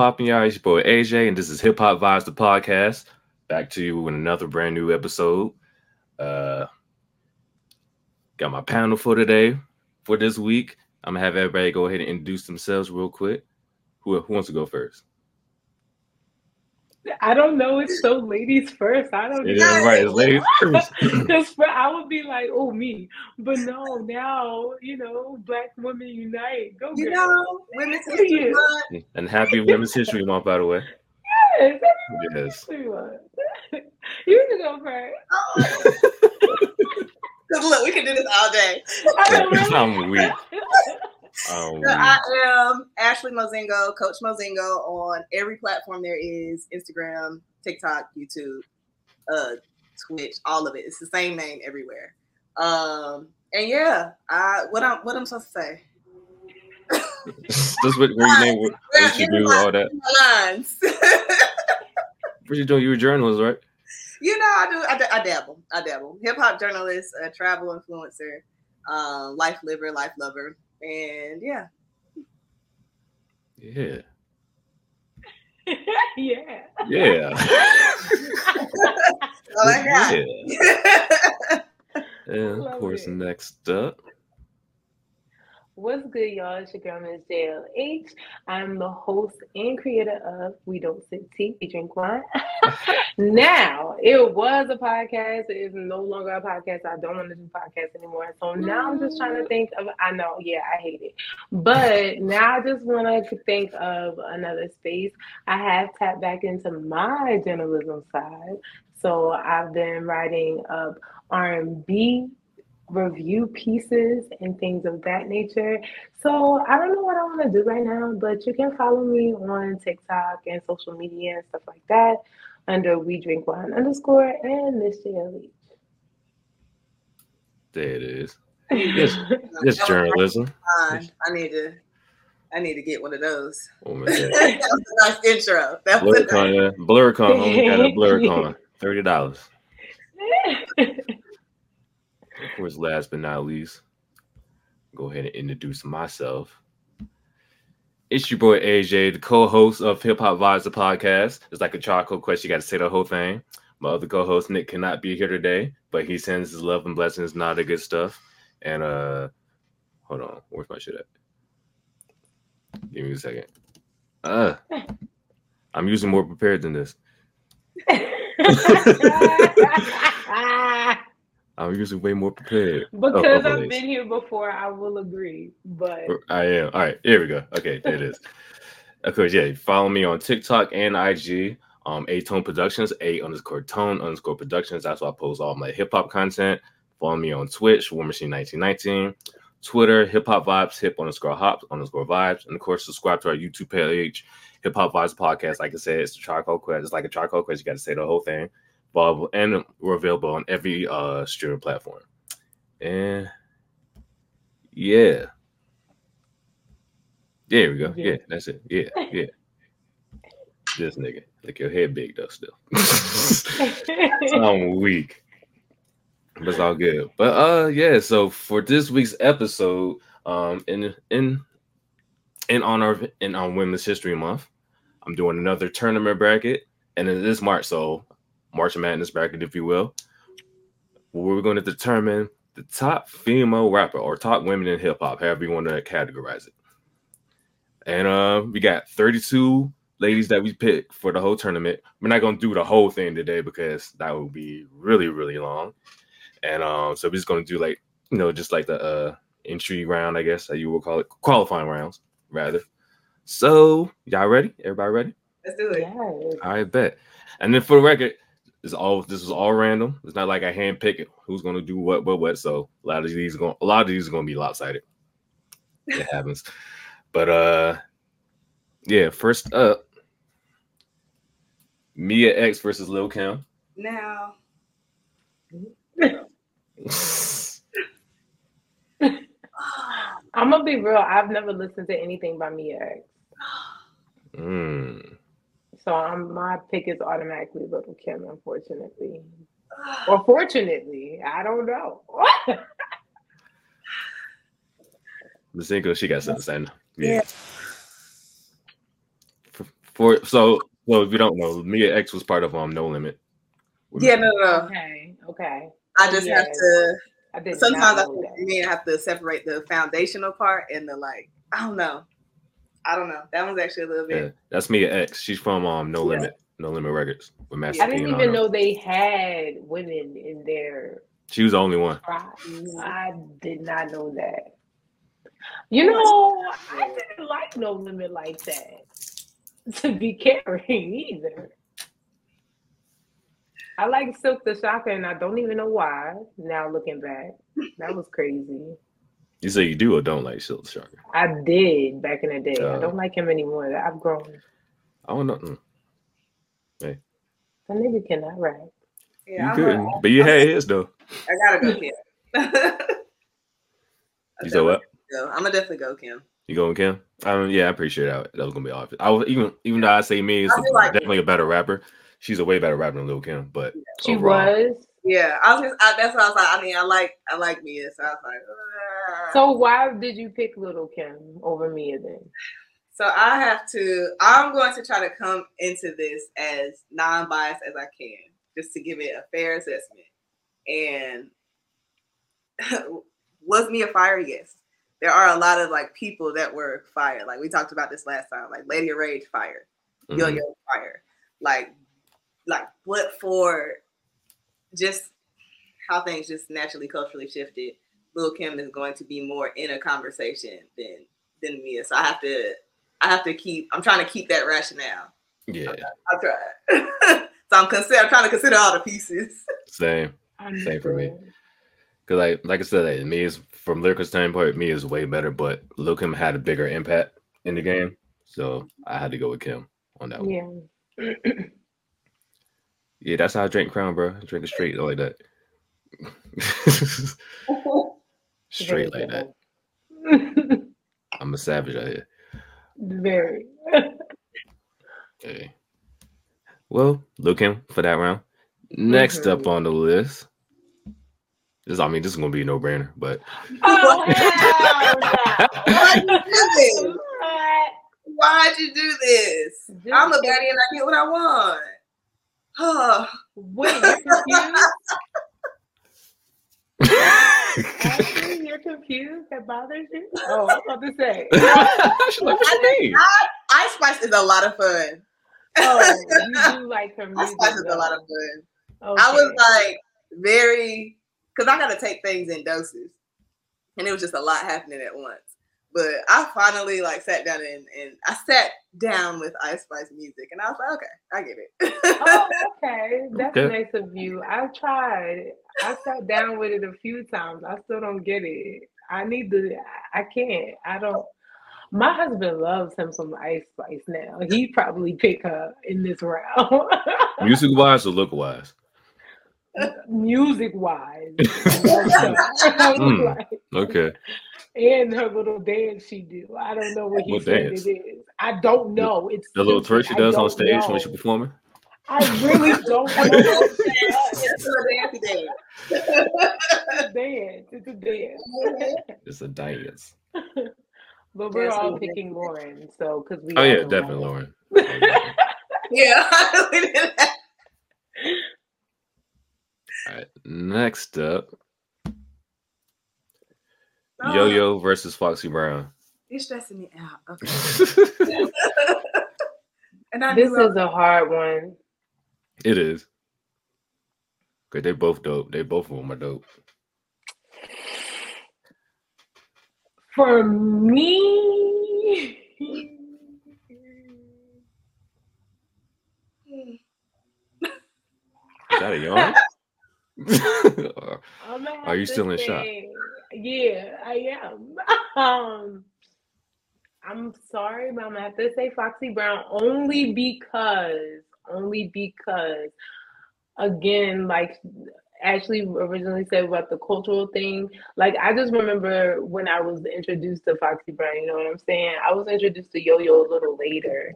What's popping, y'all? It's your boy AJ, and this is Hip Hop Vibes, the podcast. Back to you with another brand new episode. Uh, got my panel for today, for this week. I'm gonna have everybody go ahead and introduce themselves real quick. Who, who wants to go first? I don't know. It's so ladies first. I don't. It know. is right. It's ladies first. Because I would be like, oh me, but no. Now you know, black women unite. Go You girl. know, women's history month. and happy Women's History Month, by the way. Yes, Yes. everyone. you can go first. Oh. 'Cause look, we can do this all day. I'm weak. I'm So. I am Ashley Mozingo, Coach Mozingo on every platform there is Instagram, TikTok, YouTube, uh, Twitch, all of it. It's the same name everywhere. Um, and yeah, I what I'm what I'm supposed to say. This what where you name what, what you do, all that. Lines. What you doing? You're a journalist, right? you know, I do. I, da- I dabble. I dabble. Hip hop journalist, a travel influencer, um, life liver, life lover, and yeah. Yeah. yeah. Yeah. All I got. Yeah. And of course, it. next up. What's good, y'all? It's your girl, Miss JLH. I'm the host and creator of We Don't Sip Tea, We Drink Wine. now, it was a podcast. It is no longer a podcast. I don't want to do podcasts anymore. So now I'm just trying to think of, I know, yeah, I hate it. But now I just want to think of another space. I have tapped back into my journalism side. So I've been writing up R&B review pieces and things of that nature. So I don't know what I want to do right now, but you can follow me on TikTok and social media and stuff like that under We Drink Wine underscore and Miss JLH. There it is. Yes, This That was journalism. I need to. I need to get one of those. Oh man. that was a nice intro. That was a BlurCon, yeah. BlurCon, homie got a BlurCon. Thirty dollars. Of course, last but not least, go ahead and introduce myself. It's your boy AJ, the co-host of Hip Hop Vibes, the podcast. It's like a Tribe Called Quest. You got to say the whole thing. My other co-host Nick cannot be here today, but he sends his love and blessings, not the good stuff. And uh, hold on, where's my shit at? Give me a second. Uh, I'm usually more prepared than this. I'm usually way more prepared. because I've been here before, I will agree. But I am. All right, here we go. Okay, there it is. of course, yeah. Follow me on TikTok and IG. Um, A Tone Productions, A underscore Tone underscore Productions. That's why I post all my hip hop content. Follow me on Twitch, War Machine 1919. Twitter, Hip Hop Vibes, Hip underscore Hops underscore Vibes, and of course, subscribe to our YouTube page, Hip Hop Vibes Podcast. Like I said, it's a Tribe Called Quest. It's like a Tribe Called Quest. You got to say the whole thing. Available and we're available on every uh streaming platform. And yeah. There we go. Yeah. Yeah, that's it. Yeah, yeah. this nigga. Like your head big though still. I'm weak. But it's all good. But uh yeah, so for this week's episode, um in in in honor of in on Women's History Month, I'm doing another tournament bracket, and it is March, so March Madness bracket, if you will. Where we're going to determine the top female rapper or top women in hip hop, however you want to categorize it. And uh, we got 32 ladies that we picked for the whole tournament. We're not gonna do the whole thing today because that would be really, really long. And um, so we're just gonna do like you know, just like the uh entry round, I guess, that you would call it, qualifying rounds, rather. So y'all ready? Everybody ready? Let's do it. yes. I bet. And then for the record, this all this is all random. It's not like I handpick it who's gonna do what, what, what. So a lot of these are going a lot of these are gonna be lopsided. It happens. But uh yeah, first up, Mia X versus Lil Kim. Now, I'm gonna be real. I've never listened to anything by Mia X. Mm. So I'm, my pick is automatically Little Kim, unfortunately. Or fortunately, I don't know. Mozingo, she got something to say. Yeah. For so well, if you don't know, Mia X was part of um No Limit. Yeah, no, no. Okay, okay. I just have to. I Sometimes not I know think that. me have to separate the foundational part and the like. I don't know. I don't know. That one's actually a little bit. Yeah, that's Mia X. She's from um No Yeah. Limit, No Limit Records with Master I P didn't even them. know they had women in their She was the only one. I did not know that. You know, I didn't like No Limit like that to be carrying either. I like Silkk the Shocker, and I don't even know why. Now looking back, that was crazy. You say you do or don't like Silkk Shocker? I did back in the day. I Uh. don't like him anymore. I've grown. I don't know. Mm, The nigga cannot rap. Yeah, You I'm couldn't, a- but you had his though. I gotta go Kim. You said what? I'm gonna definitely go Kim. You going Kim? Um, yeah, I appreciate that. That was gonna be obvious. I was even even though I say me is like definitely a better rapper. She's a way better rapper than Lil Kim, but She overall, was. Yeah, I was. Just, I, that's what I was like. I mean, I like. I like Mia, so I was like. "Ugh." So why did you pick Little Kim over Mia then? So I have to. I'm going to try to come into this as non-biased as I can, just to give it a fair assessment. And was me a fire? Yes. There are a lot of like people that were fired. Like we talked about this last time. Like Lady of Rage fired, mhm. Yo Yo fire. Like, like what for just how things just naturally culturally shifted, Lil Kim is going to be more in a conversation than than Mia. So I have to I have to keep I'm trying to keep that rationale. yeah, I'm trying. so I'm consider I'm trying to consider all the pieces. same. Same for me. Cause like like I said, like, me is from lyrical standpoint, me is way better, but Lil Kim had a bigger impact in the game, so I had to go with Kim on that one. Yeah. Yeah, that's how I drink Crown, bro. I drink it straight like that. straight like that. that. I'm a savage out here. Very. Okay. Well, Lil Kim for that round. Next up Mhm. on the list. This, I mean, this is gonna be a no-brainer, but Oh hell Why'd you do this? Why'd you do this? I'm a Just- baddie and I get what I want. Oh, Wait, you're confused? Ashley, you're confused? That bothers you? Oh, I'm about to say. She's like, what you mean? Ice Spice is a lot of fun. Oh, you do like her Ice music. Spice is a lot of fun. Okay. I was like very because I got to take things in doses, and it was just a lot happening at once. But I finally like sat down and, and I sat down with Ice Spice music, and I was like, okay, I get it. Oh, okay. That's Okay. nice of you. I tried. I sat down with it a few times. I still don't get it. I need to. I can't. I don't. My husband loves him some Ice Spice now. He probably pick her in this round. Music wise or look wise? Music wise. Mm. Okay. and her little dance she do. I don't know what he What said dance? it is. I don't know. It's The little stupid. twerk she does on don't stage when she's performing. I really don't know. what she does. it's a dancey dance. It's a dance. It's a dance. Dance. But we're Yes, all we did. picking Lauryn, so because we. Oh yeah, definitely, Lauryn. Lauryn. yeah, we did that. All right. Next up, ah. Oh, Yo Yo versus Foxy Brown. You're stressing me out. Okay. and I This knew is a hard one. it is. Cause they both dope. They both of them are dope. For me, Is that a yawn? Gonna Are you still in shock? say- Yeah, I am. Um, I'm sorry, but I'm gonna have to say Foxy Brown only because, only because, again, like Ashley originally said about the cultural thing. Like I just remember when I was introduced to Foxy Brown. You know what I'm saying? I was introduced to Yo Yo a little later.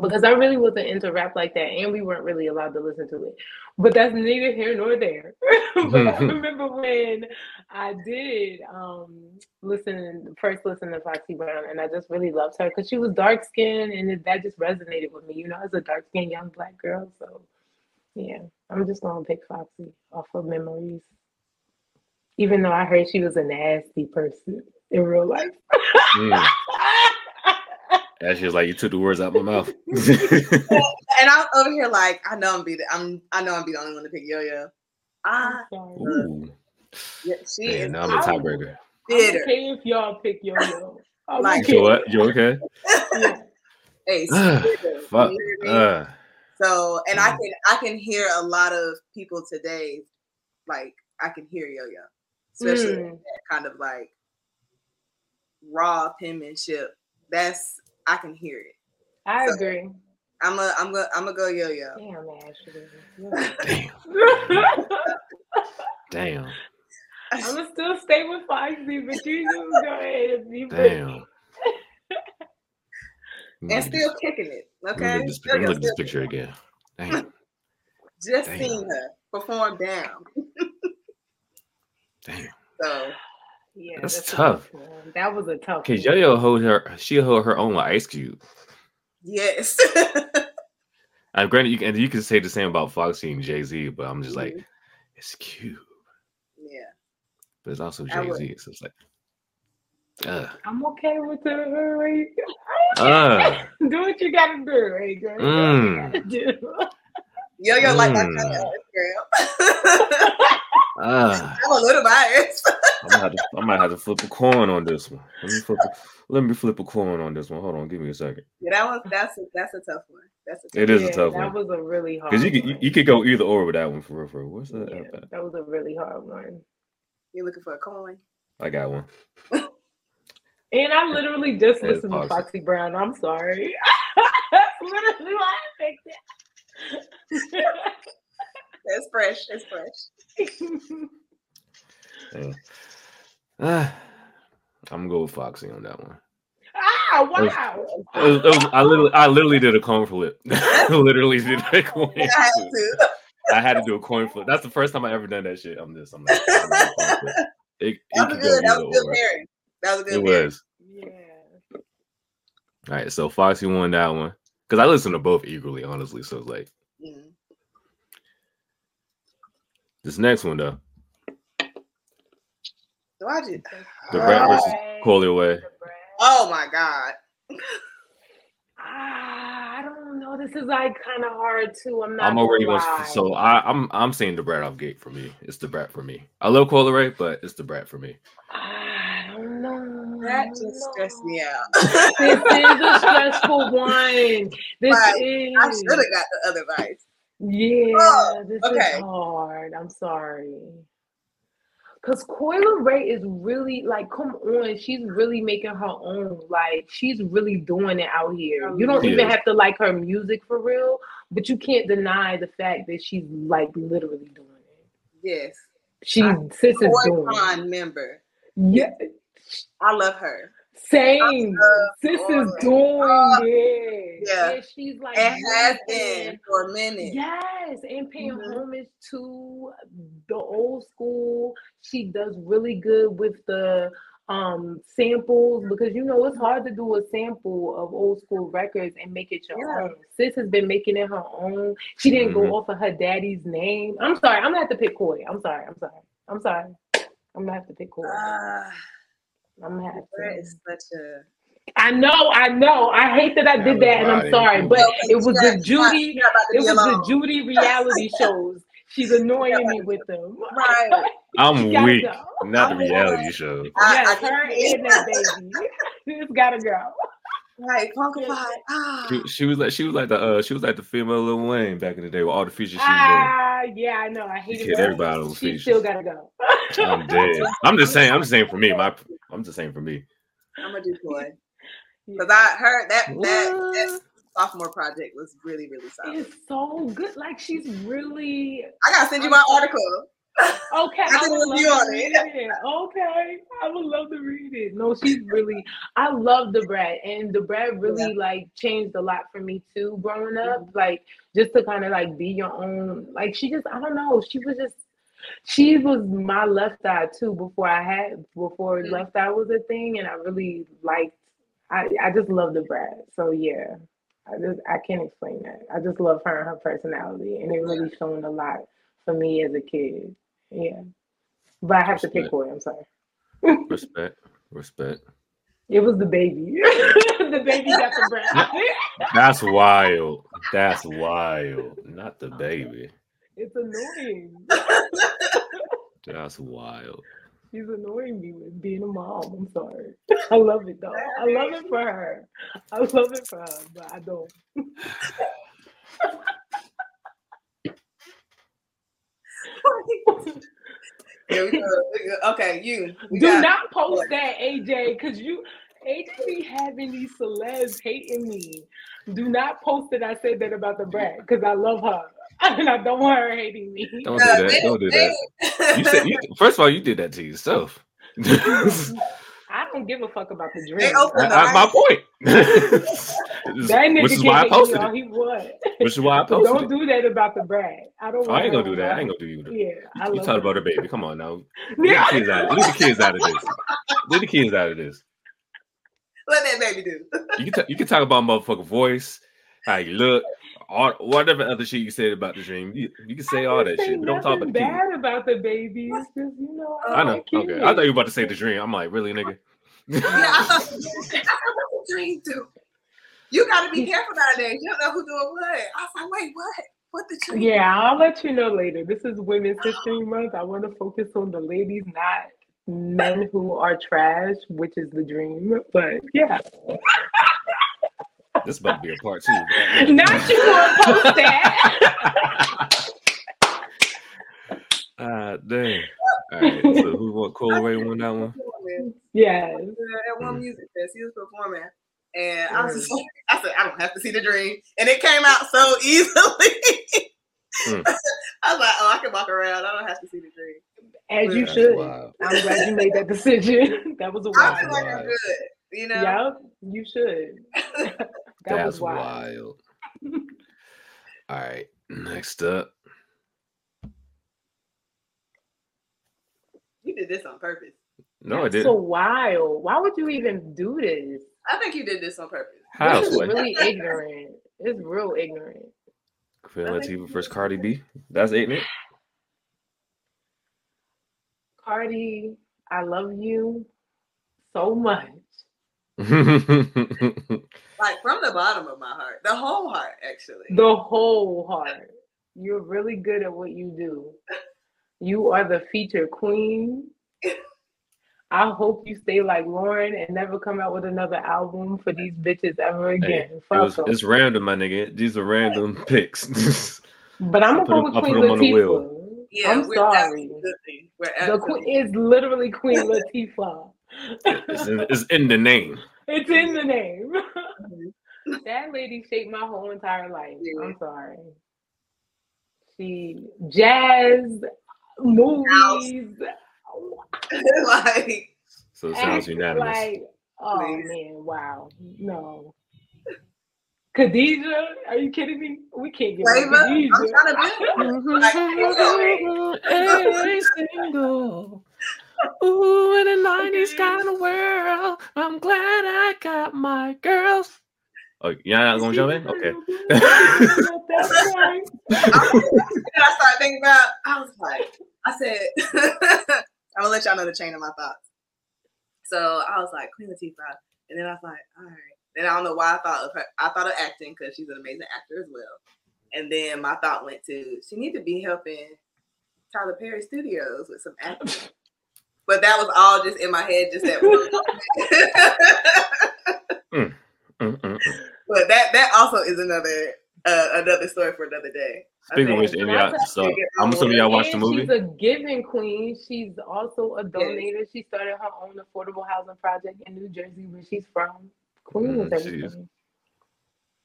Because I really wasn't into rap like that, and we weren't really allowed to listen to it. But that's neither here nor there. but I remember when I did um, listen, first listen to Foxy Brown, and I just really loved her because she was dark skinned, and it, that just resonated with me. You know, as a dark skinned young black girl, so yeah, I'm just gonna pick Foxy off of memories. Even though I heard she was a nasty person in real life. Mm. And she was like, "You took the words out my mouth." and I'm over here like, I know I'm be the, I'm I know I'm be the only one to pick Yo Yo. Ah, yeah, she Man, is now I'm the tiebreaker. Bitter. okay if y'all pick Yo Yo. I'm Like- okay. You what? You okay? Yeah. Hey, she's Ah, bitter. Fuck. You hear me? Uh, So, and I Mm. can I can hear a lot of people today, like I can hear Yo Yo, especially Mm. that kind of like raw penmanship. That's I can hear it. I So- agree. I'm a I'm gonna I'm gonna go Yo Yo. Damn, Ashley. damn, damn, I'm gonna still stay with Foxy, but you just go ahead and be damn. And still kicking it. Let Okay, me look this, Yo let me look at this still picture again. Damn, just Damn. seen her perform down. damn. So Yeah, That's a tough. That was a tough. Cause one. Yo Yo hold her. She hold her own with Ice Cube. yes. I'm granted, you can, you can say the same about Foxy and Jay Z, but I'm just like, Mhm. it's Cube, yeah. but it's also Jay Z, So it's like, uh, I'm okay with the uh, do what you gotta do, hey girl. Do what Mm. you gotta do. Yo Yo like that Mm. kind of Instagram. Uh. I'm a little biased. I might, have to, I might have to flip a coin on this one. Let me flip. A, let me flip a coin on this one. Hold on, give me a second. Yeah, that was that's a, that's a tough one. That's a tough It is Yeah, a tough that one That was a really hard. because you could you, one. you could go either or with that one for real. For real. What's that? Yeah, that was a really hard one. You're looking for a coin. I got one. And I literally just Yeah, listened to Foxy. Foxy Brown. I'm sorry. That's literally why I picked it. It's fresh. It's fresh. Yeah. Ah, I'm gonna go with Foxy on that one. ah, wow. It was, it was, I literally, I literally did a coin flip. literally did a coin. I had flip. to. I had to do a coin flip. That's the first time I ever done that shit. I'm just, I'm like, I'm gonna do a coin flip. It, it That was good. That was good. That was a good It pairing. was. Yeah. All right, so Foxy won that one because I listened to both eagerly, honestly. So it's like Mhm. This next one though, So I just, the Brat versus Right. Coi Leray. oh my god. Ah, I don't know. This is like kind of hard too. I'm not. I'm already gonna going. lie. So I, I'm I'm saying the Brat off gate for me. It's the Brat for me. I love Coi Leray, but it's the Brat for me. I don't know. That just don't stressed me out. This is a stressful one. This Right. is. I should have got the other advice. Yeah, Oh, this okay. is hard. I'm sorry. Cause Coi Leray is really like, come on, she's really making her own. Like, she's really doing it out here. You don't She even have to like her music for real, but you can't deny the fact that she's like literally doing it. Yes. she's I- sis is doing it. Member. Yeah, I love her. Same. Sis is doing Oh, it. yeah. And she's like It has been for a minute. Yes, and paying Mhm. homage to the old school. She does really good with the um samples because you know it's hard to do a sample of old school records and make it your Yeah. own. Sis has been making it her own. She didn't Mhm. go off of her daddy's name. I'm sorry, I'm gonna have to pick Coi. I'm sorry, I'm sorry, I'm sorry. I'm gonna have to pick Coi. Ah, I'm gonna have to. is such a. I know, I know. I hate that I did that, and I'm sorry, but it was you're the not- you're not- Judy. you're not about to It was alone. the Judy reality shows. She's annoying me with them. Right. I'm weak. go. Not the reality weak. show. I- yes, I her get and that baby. It's gotta go. Right. Punkified. Ah. She, she was like she was like the uh she was like the female Lil Wayne back in the day with all the features she was Ah, yeah, I know. I hated killed everybody on those She features. still gotta go. I'm dead. I'm just saying. I'm just saying for me. My I'm just saying for me. I'm gonna do Coi because I heard that that, that sophomore project was really really solid. It's so good. Like she's really. I gotta send you my article. Okay, I I would love to read it. it. Okay, I would love to read it. No, she's really. I love the brat, and the brat really like changed a lot for me too. Growing up, Mm-hmm. like just to kind of like be your own. Like she just, I don't know. She was just. She was my left eye too before I had before Mhm. left eye was a thing, and I really liked. I I just love the brat. So yeah, I just I can't explain that. I just love her and her personality, and it really shown a lot for me as a kid. Yeah. But I have to pick Respect. boy, I'm sorry. Respect. Respect. It was the baby. the baby got the brat. That's wild. That's wild. Not the baby. it's annoying. That's wild. She's annoying me with being a mom. I'm sorry. I love it though. I love it for her. I love it for her, but I don't. Here we go. Okay, you. Do got- not post that, AJ, because you AJ be having these celebs hating me. Do not post that I said that about the brat because I love her. And I don't want her hating me. Don't do that. Don't do that. You said you, first of all, you did that to yourself. I don't give a fuck about the drink. dream. open the I- I- my point. That nigga Which is can why I hate posted me all it. he want. Which is why I But posted don't do that about the brat. I don't. Oh, I ain't gonna do that. I ain't gonna do you. Yeah, I You love talk about her baby. Come on now. Leave Yeah. the kids out. Leave the kids out of this. Leave the kids out of this. What that baby do? You can, ta- you can talk about motherfucking voice, how you look, all whatever other shit you said about the dream. You, you can say all that say shit, but don't talk about the kid. bad about the baby. It's just you know. I, I know. like Okay. kids. I thought you were about to say the dream. I'm like, really, nigga? Yeah, I thought, I thought what the dream do. You gotta be careful nowadays. You don't know who doing what. I was like, wait, what? What the dream? Yeah, I'll let you know later. This is Women's History Month. I want to focus on the ladies, not men who are trash, which is the dream. But yeah, this about to be a part two. not you want to post that. Ah, dang. All right. So who want Coi Leray won that one? Yeah. At one music fest, he was performing, and I was just like, I said, I don't have to see the dream, and it came out so easily. Mm. I was like, oh, I can walk around. I don't have to see the dream. As you That's should. wild. I'm glad you made that decision. that was a wild. I feel like I'm good. You know. Yeah, you should. That That's was wild. wild. All right. Next up. You did this on purpose. No, I didn't. so wild. Why would you even do this? I think you did this on purpose. How? This is What? really ignorant. It's real ignorant. Queen Latifah versus Cardi B. That's it, Nick. Cardi, I love you so much. Like from the bottom of my heart, the whole heart, actually. The whole heart. You're really good at what you do. You are the feature queen. I hope you stay like Lauryn and never come out with another album for these bitches ever again. It Fuck was, 'em. it's random, my nigga. These are random picks. But I'm I gonna put go 'em- with I Queen on the wheel. Latifah. yeah, I'm we're sorry. absolutely- We're The queen is literally Queen Latifah. it's, in, it's in the name. It's in the name. That lady shaped my whole entire life. Yeah. I'm sorry. She jazz, movies, like, So it sounds unanimous. like oh Please. man, wow. No. Khadijah, are you kidding me? We can't get rid of Flavor? I'm trying to be. Every single. Ooh, in a 90s kind of world, I'm glad I got my girls. Oh, you're not gonna jump in? Okay. That's right. And I started thinking about, I was like, I said, I'm gonna let y'all know the chain of my thoughts. So I was like, Queen Latifah, and then I was like, all right. Then I don't know why I thought of her. I thought of acting because she's an amazing actor as well. And then my thought went to she need to be helping Tyler Perry Studios with some acting. But that was all just in my head, just that one. Mm-mm-mm. but that that also is another uh, another story for another day. Speaking of which, Okay. y'all, so I'm assuming y'all watched the movie. She's a giving queen. She's also a donator. She started her own affordable housing project in New Jersey, where she's from. Queen mm, was Mm, she everything. is.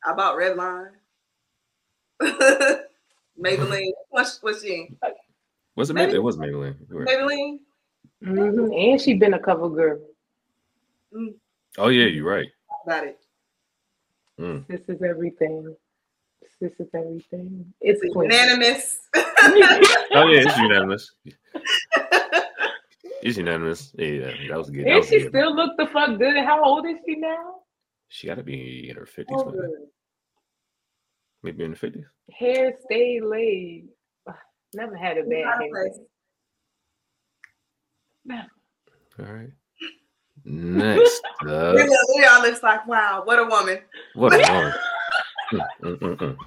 I bought Redline. Maybelline. What's what's she? Uh, was it Maybelline? It was Maybelline. Maybelline. Hmm And she been a cover girl. Oh yeah, you're right. About it. Mm. This is everything. This is everything. It's queen. Unanimous. Oh yeah, it's unanimous. It's unanimous. Yeah, yeah, that was good. That and was she good. still look the fuck good. How old is she now? She got to be in her fifties, Oh, Maybe in the fifties. Hair stay laid. Never had a bad hair. All right. Next We, up, look- we all looks like, wow, what a woman. what a woman. Mm, mm.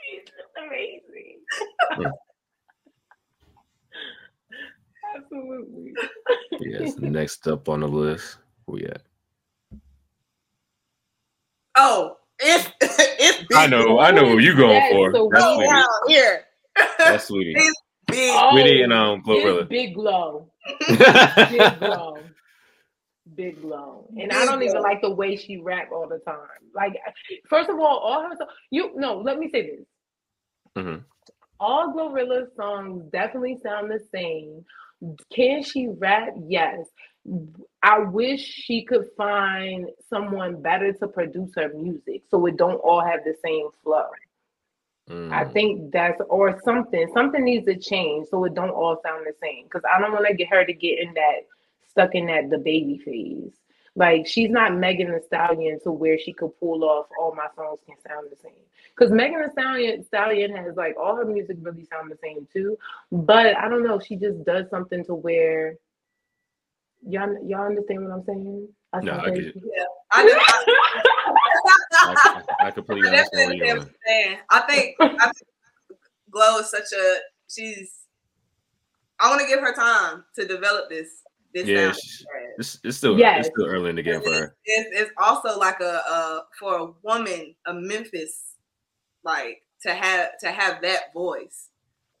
She's just amazing. Absolutely. Yes. Next up on the list, who we at? Oh, it's it's big. I know, I know who you going Yes, for. so That's Oh, Saweetie. here. That's Saweetie. big. Oh, Saweetie and um Glorilla. it's big glow. Big glow. Big glow. And I don't even like the way she rap all the time. Like, first of all, all her you no, let me say this. Mhm. All Glorilla's songs definitely sound the same. Can she rap? Yes. I wish she could find someone better to produce her music so it don't all have the same flow. I Mm. think that's or something. Something needs to change so it don't all sound the same. Because I don't want to get her to get in that stuck in that the baby phase. Like she's not Megan Thee Stallion to where she could pull off all my songs can sound the same. Because Megan Thee Stallion Stallion has like all her music really sound the same too. But I don't know, she just does something to where y'all y'all understand what I'm saying? I No, sound I get crazy? it. I just I, I, I, I completely I understand where you're understand. I think I think Glow is such a she's. I want to give her time to develop this. This Yeah, sound. she's- It's, it's still Yes. it's still early in the game for It's, her. it's, it's also like a, a for a woman, a Memphis, like to have to have that voice.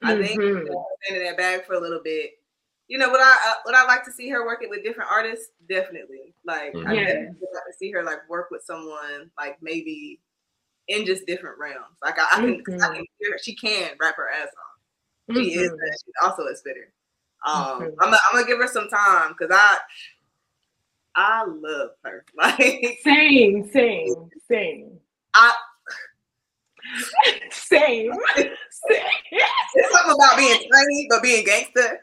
I think Mhm. you know, in that bag for a little bit. You know, would I uh, would I like to see her working with different artists? Definitely. Like I Mhm. Yes. definitely would like to see her like work with someone like maybe in just different realms. Like I, I can I can hear her. She can rap her ass off. She is. Mhm. but She's also a spitter. Um, Mhm. I'm, gonna- I'm gonna give her some time because I I love her. Like Same, same, same. I Same. Same. it's something about being tiny but being gangster.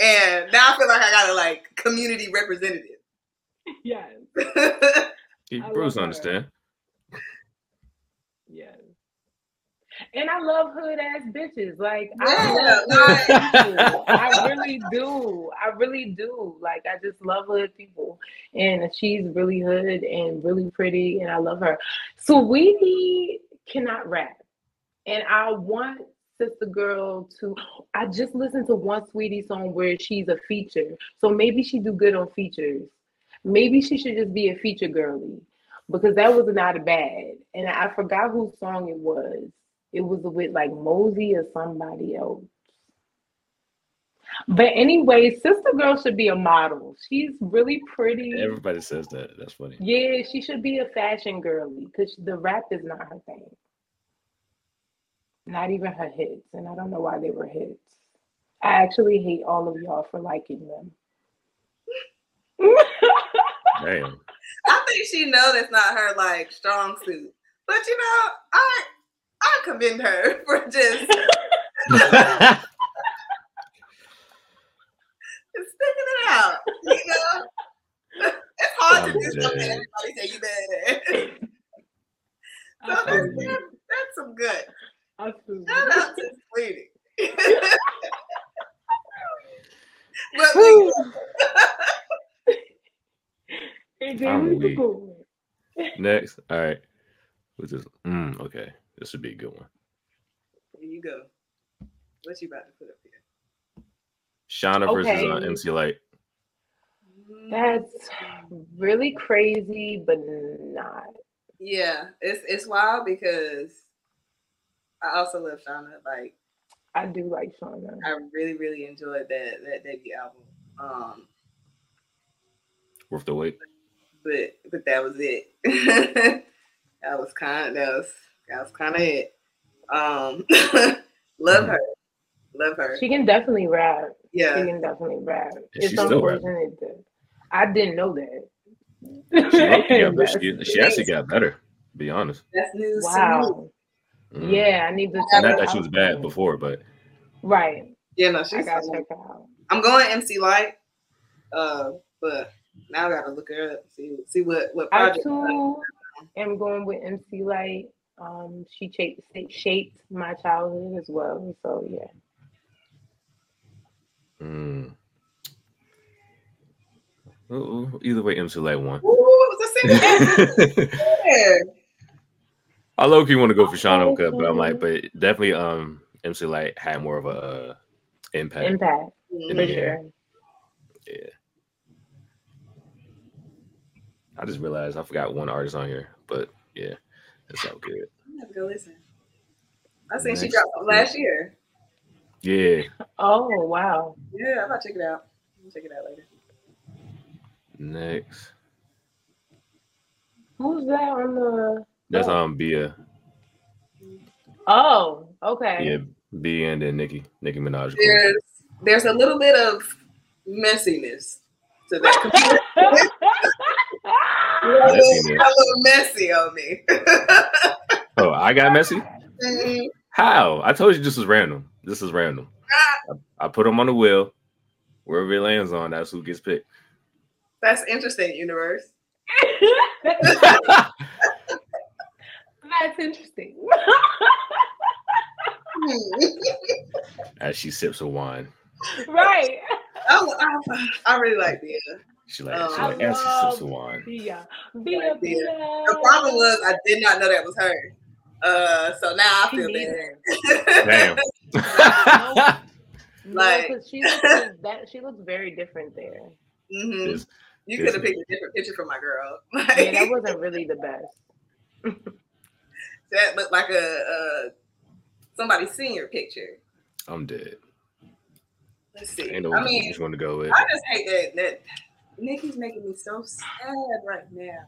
And now I feel like I got a like community representative. Yes. Yeah, Bruce love understand. Yes. And I love hood ass bitches. Like Yeah, I love like- hood people. I really do. I really do. Like I just love hood people. And she's really hood and really pretty and I love her. So Saweetie cannot rap. And I want Sister Girl to I just listened to one Saweetie song where she's a feature. So maybe she do good on features. Maybe she should just be a feature girly because that was not a bad. And I forgot whose song it was. It was with like Mosey or somebody else. But anyway, Sister Girl should be a model. She's really pretty. Everybody says that. That's funny. Yeah, she should be a fashion girly because the rap is not her thing. Not even her hits. And I don't know why they were hits. I actually hate all of y'all for liking them. Damn. I think she know that's not her like strong suit. But you know, I I commend her for just just sticking it out. You know? It's hard to I'm do something everybody say you bad So that's, that's, that's some good. I feel you. Shout out to Saweetie. but Woo. AJ, I'm weak. Next. All right. What's this? Mm, okay. This would be a good one. Here you go. What you about to put up here? Shawnna versus uh, Okay. MC Lyte. That's really crazy, but not. Yeah, it's it's wild because I also love Shawnna. Like I do like Shawnna. I really, really enjoyed that that debut album. Um, Worth the wait. but but that was it. that was kind of that was that was kind of it. Um, love her, Love her. She can definitely rap. Yeah, she can definitely rap. And It's she's still rapping. unfortunate that I didn't know that. She, yeah, but she, she actually got better. To be honest. That's news. to me. wow. Mm. Yeah, I need to. Not check Not that she was bad then. before, but Right. Yeah, no, I gotta check out. I'm going MC Lyte. Uh, but now I gotta look her up. See see what what project. I project. too am going with MC Lyte. Um, she shaped, shaped my childhood as well. So yeah. mm. Ooh, ooh, either way, MC Lyte won. Ooh, it was a single there. I low key want to go for Shawnna Cut, but I'm like, but definitely um MC Lyte had more of a uh, impact. Impact for Yeah. sure. Yeah. I just realized I forgot one artist on here, but yeah, it's all good. I'm gonna go listen. I seen she dropped last year. Yeah. Oh wow. Yeah, I'm gonna check it out. I'll check it out later. Next, Who's that on the? That's Oh. um Bia, Oh, okay. yeah, Bia, and then Nicki, Nicki Minaj. There's there's a little bit of messiness to that. a, little, Messiness. a little messy on me. Oh, I got messy. Mhm. How? I told you this was random. This is random. I, I put them on the wheel. Wherever it lands on, that's who gets picked. That's interesting, universe. That's interesting. As she sips of wine, right. I, I, I really like Bia. she like, Oh, she I like as she love- sips of wine. Bia. Bia. Right, Bia. Bia. The problem was I did not know that was her. Uh, so now I feel neither. bad. Damn. Like- 'cause she looks that she looks very different there. hmm This- You could have picked a different picture for my girl. Yeah, that wasn't really the best. That looked like a, a somebody's senior picture. I'm dead. Let's see. Ain't no I mean, which one to go with. I just hate that that Nicki's making me so sad right now.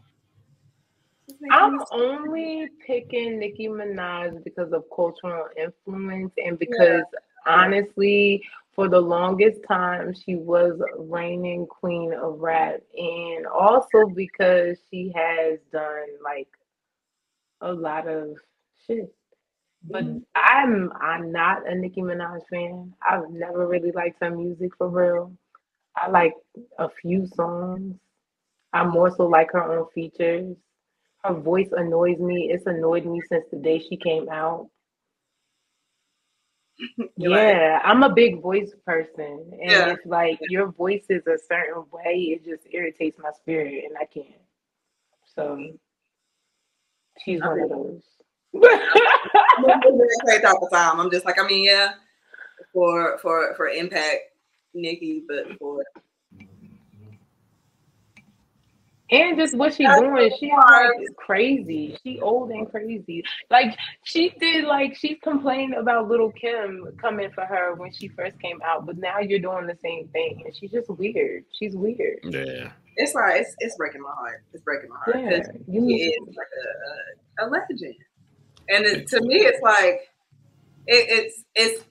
She's making me I'm only picking Nicki Minaj because of cultural influence and because honestly, for the longest time, she was reigning queen of rap, and also because she has done like a lot of shit. But. I'm I'm not a Nicki Minaj fan. I've never really liked her music for real. I like a few songs. I more so like her own features. Her voice annoys me. It's annoyed me since the day she came out. Yeah, I'm a big voice person. And Yeah. if like your voice is a certain way, it just irritates my spirit and I can't. So she's one of those. I'm not gonna say all the time. I'm just like, I mean, yeah, for for for impact, Nicki, but for And just what she That's doing, so she's like crazy. She old and crazy. Like she did, like she complained about Little Kim coming for her when she first came out, but now you're doing the same thing, and she's just weird. She's weird. Yeah. It's like it's it's breaking my heart. It's breaking my heart. Yeah, you She is like a, a, a legend, and it, to me, it's like it, it's it's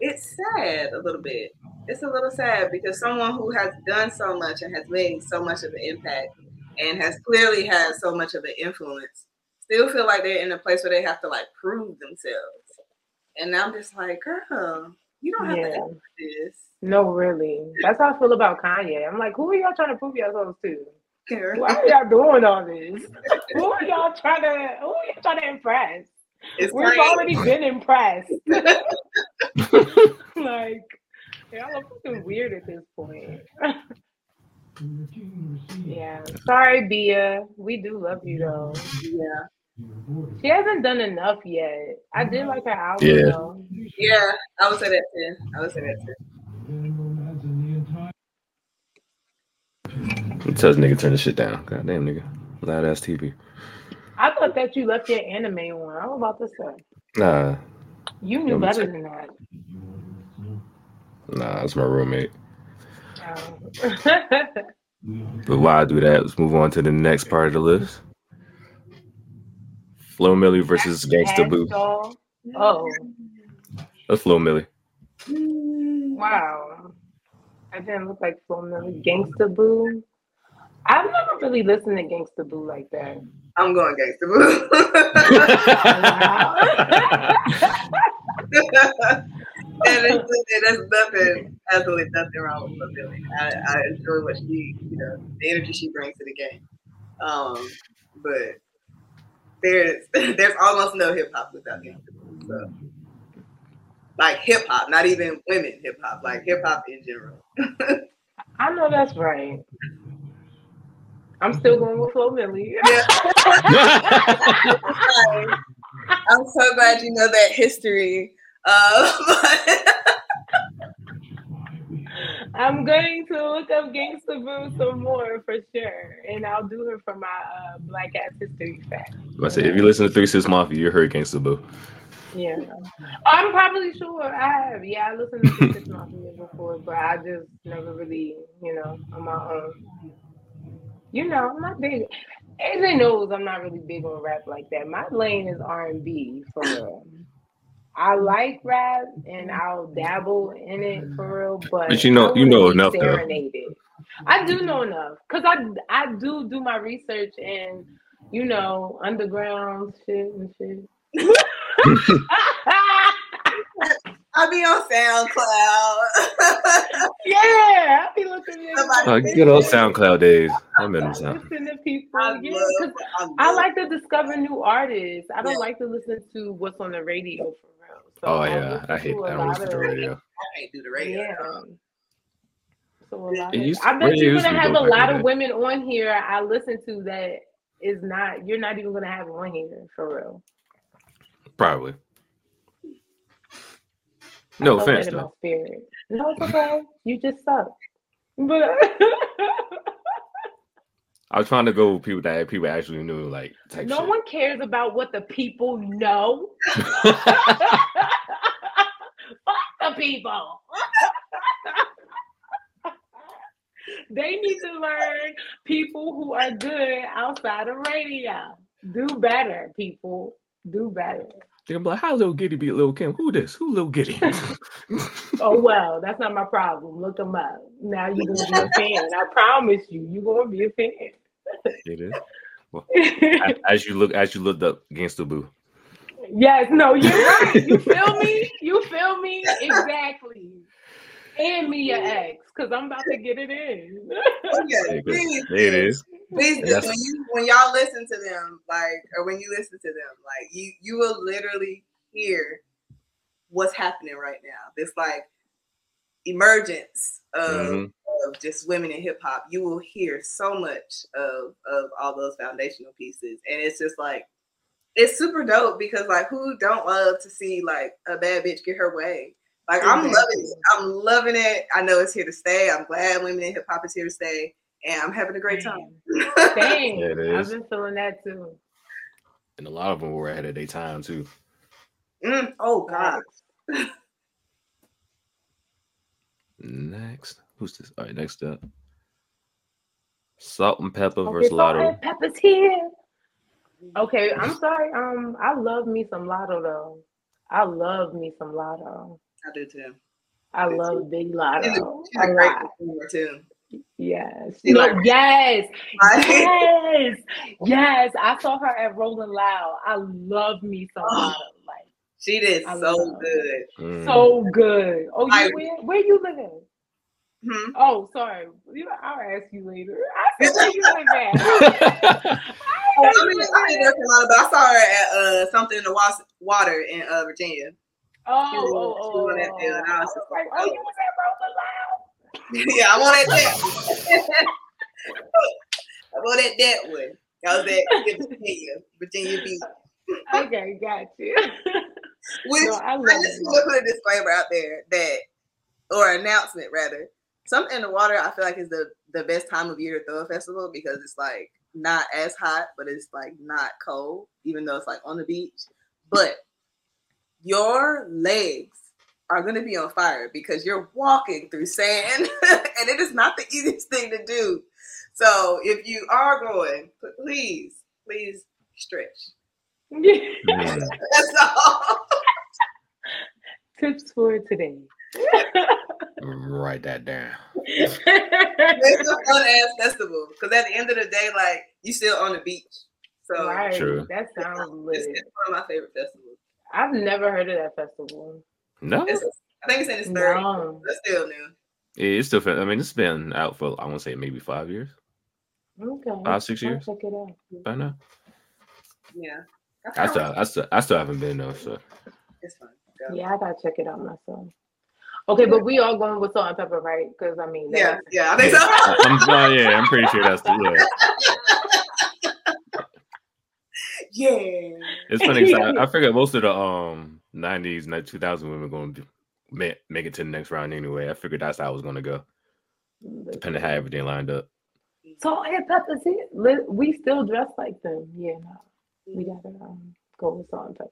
it's sad a little bit. It's a little sad because someone who has done so much and has made so much of an impact and has clearly had so much of an influence still feel like they're in a place where they have to like prove themselves. And I'm just like, girl, you don't have to Yeah. do this. no, really. That's how I feel about Kanye. I'm like, who are y'all trying to prove yourselves to? Why are y'all doing all this? who are y'all trying to? Who are y'all trying to impress? It's We've crazy. already been impressed. like, y'all are fucking weird at this point. yeah. Sorry, Bia. We do love you though. Yeah. She hasn't done enough yet. I did like her album Yeah. though. Yeah, I would say that too. I would say that too. Tell this nigga turn the shit down. God damn nigga. Loud ass TV. I thought that you left your anime one. I was about to say. Nah, You knew better check. than that. nah, that's my roommate. Oh. But while I do that, let's move on to the next part of the list. Flo Milli versus Gangsta Boo. Oh, That's Flo Milli. Wow. I didn't look like Flo Milli. Gangsta Boo. I've never really listened to Gangsta Boo like that. I'm going Gangsta boo. and it's, there's nothing, absolutely nothing wrong with Flo Milli. I, I enjoy what she, you know, the energy she brings to the game. Um, but there's there's almost no hip hop without Gangsta Boo. So. Like hip hop, not even women hip hop, like hip hop in general. I know that's right. I'm still going with Flo Milli. Yeah. I'm so glad you know that history. Uh, I'm going to look up Gangsta Boo some more for sure, and I'll do her for my uh, Black Ass History fact. I say if you listen to Three Six Mafia, you heard Gangsta Boo. Yeah, I'm probably sure I have. Yeah, I listened to Three Six Mafia before, but I just never really, you know, on my own. You know, I'm not big. AJ knows I'm not really big on rap like that. My lane is R and B for real. I like rap and mm-hmm. I'll dabble in it for mm-hmm. real, but, But you know- you know wouldn't enough, though. I do know enough because I I do do my research and you know underground shit and shit. I'll be on SoundCloud. yeah, I'll be looking at Somebody- Oh, good old SoundCloud days. I remember Sound. listen to people. I Yeah, love, 'cause I, love, I like to discover new artists. I don't Yeah. like to listen to what's on the radio for real. So Oh I yeah, listen I hate. to a I don't lot listen to radio. I can't do the radio. Yeah. So a lot of, used- I bet you're gonna have a dope back in lot of day. women on here I listen to that is not you're not even gonna have on here for real. Probably. I No felt offense though. No, it's okay. you just suck. But I was trying to go with people that people actually knew, like type no shit. one cares about what the people know. Fuck the people. they need to learn people who are good outside of radio. Do better, people. Do better. They're like, how little Giddy beat little Kim? Who this? Who little Giddy? Oh well, that's not my problem. Look them up. Now you're gonna be a fan. I promise you, you're gonna be a fan. It is. As- As you look, as you looked up against the Boo. yes, no, you're right. You feel me? You feel me? Exactly. And me your ex, because I'm about to get it in. Yeah, There please, it is. Please do. That's- When you when y'all listen to them, like, or when you listen to them, like, you you will literally hear what's happening right now. This like emergence of, Mhm. of just women in hip hop. You will hear so much of of all those foundational pieces, and it's just like it's super dope because like who don't love to see like a bad bitch get her way. Like I'm loving it. I'm loving it. I know it's here to stay. I'm glad women in hip hop is here to stay, and I'm having a great time. Dang, Yeah, I've is. been feeling that too. And a lot of them were ahead of their time too. Mm, oh God. Next, who's this? All right, next up. Salt-N-Pepa Okay, versus so Latto. Red Pepper's here. Okay, I'm sorry. Um, I love me some Latto though. I love me some Latto. I do too. I Me love too. Big She's Latto. a, she's A a great lot. performer too. Yes. She No, like- yes. Like, Yes. Yes. I saw her at Rolling Loud. I love me some Oh. Latto. Like she did I so good. Mm. so good. Oh, I- you where, where you living? Hmm? Oh, sorry. You, I'll ask you later. I said where you live at. Oh, I mean, I didn't work a lot, but I saw her at uh, something in the was- water in uh, Virginia. Oh, She was- oh, oh, on that deal, and I I was was like, like, oh, oh. you was at Rolling Loud. yeah, I wanted that. I wanted that one. That was at Virginia, Virginia Beach. Okay, got you. Which no, I I just want to put a disclaimer out there that, or announcement rather, something in the water. I feel like is the the best time of year to throw a festival because it's like not as hot, but it's like not cold, even though it's like on the beach. But your legs are going to be on fire because you're walking through sand, and it is not the easiest thing to do. So if you are going, please, please stretch. Mm. That's all. Tips for today. Write that down. It's a fun ass festival because at the end of the day, like you still on the beach. So right. True. That sounds it's, lit. it's one of my favorite festivals. I've never heard of that festival. No, It's, I think it's in its third. No. But still new. Yeah, it's still. fin- I mean, it's been out for I want to say maybe five years, Okay. five six I'll years check it out. by now. Yeah. I still, I still, I still haven't been though. So It's fun. Go. Yeah, I gotta check it out myself. Okay, but we all going with Salt-N-Pepa, right? Because I mean, Yeah, yeah, I think yeah, so. I, I'm, well, yeah, I'm pretty sure that's the. Yeah. yeah. It's funny 'cause I, I figured most of the um '90s, and 2000 women going to make, make it to the next round anyway. I figured that's how it was going to go, depending on how everything lined up. Salt-N-Pepa. See, we still dress like them. Yeah, no, we gotta um, go with Salt-N-Pepa.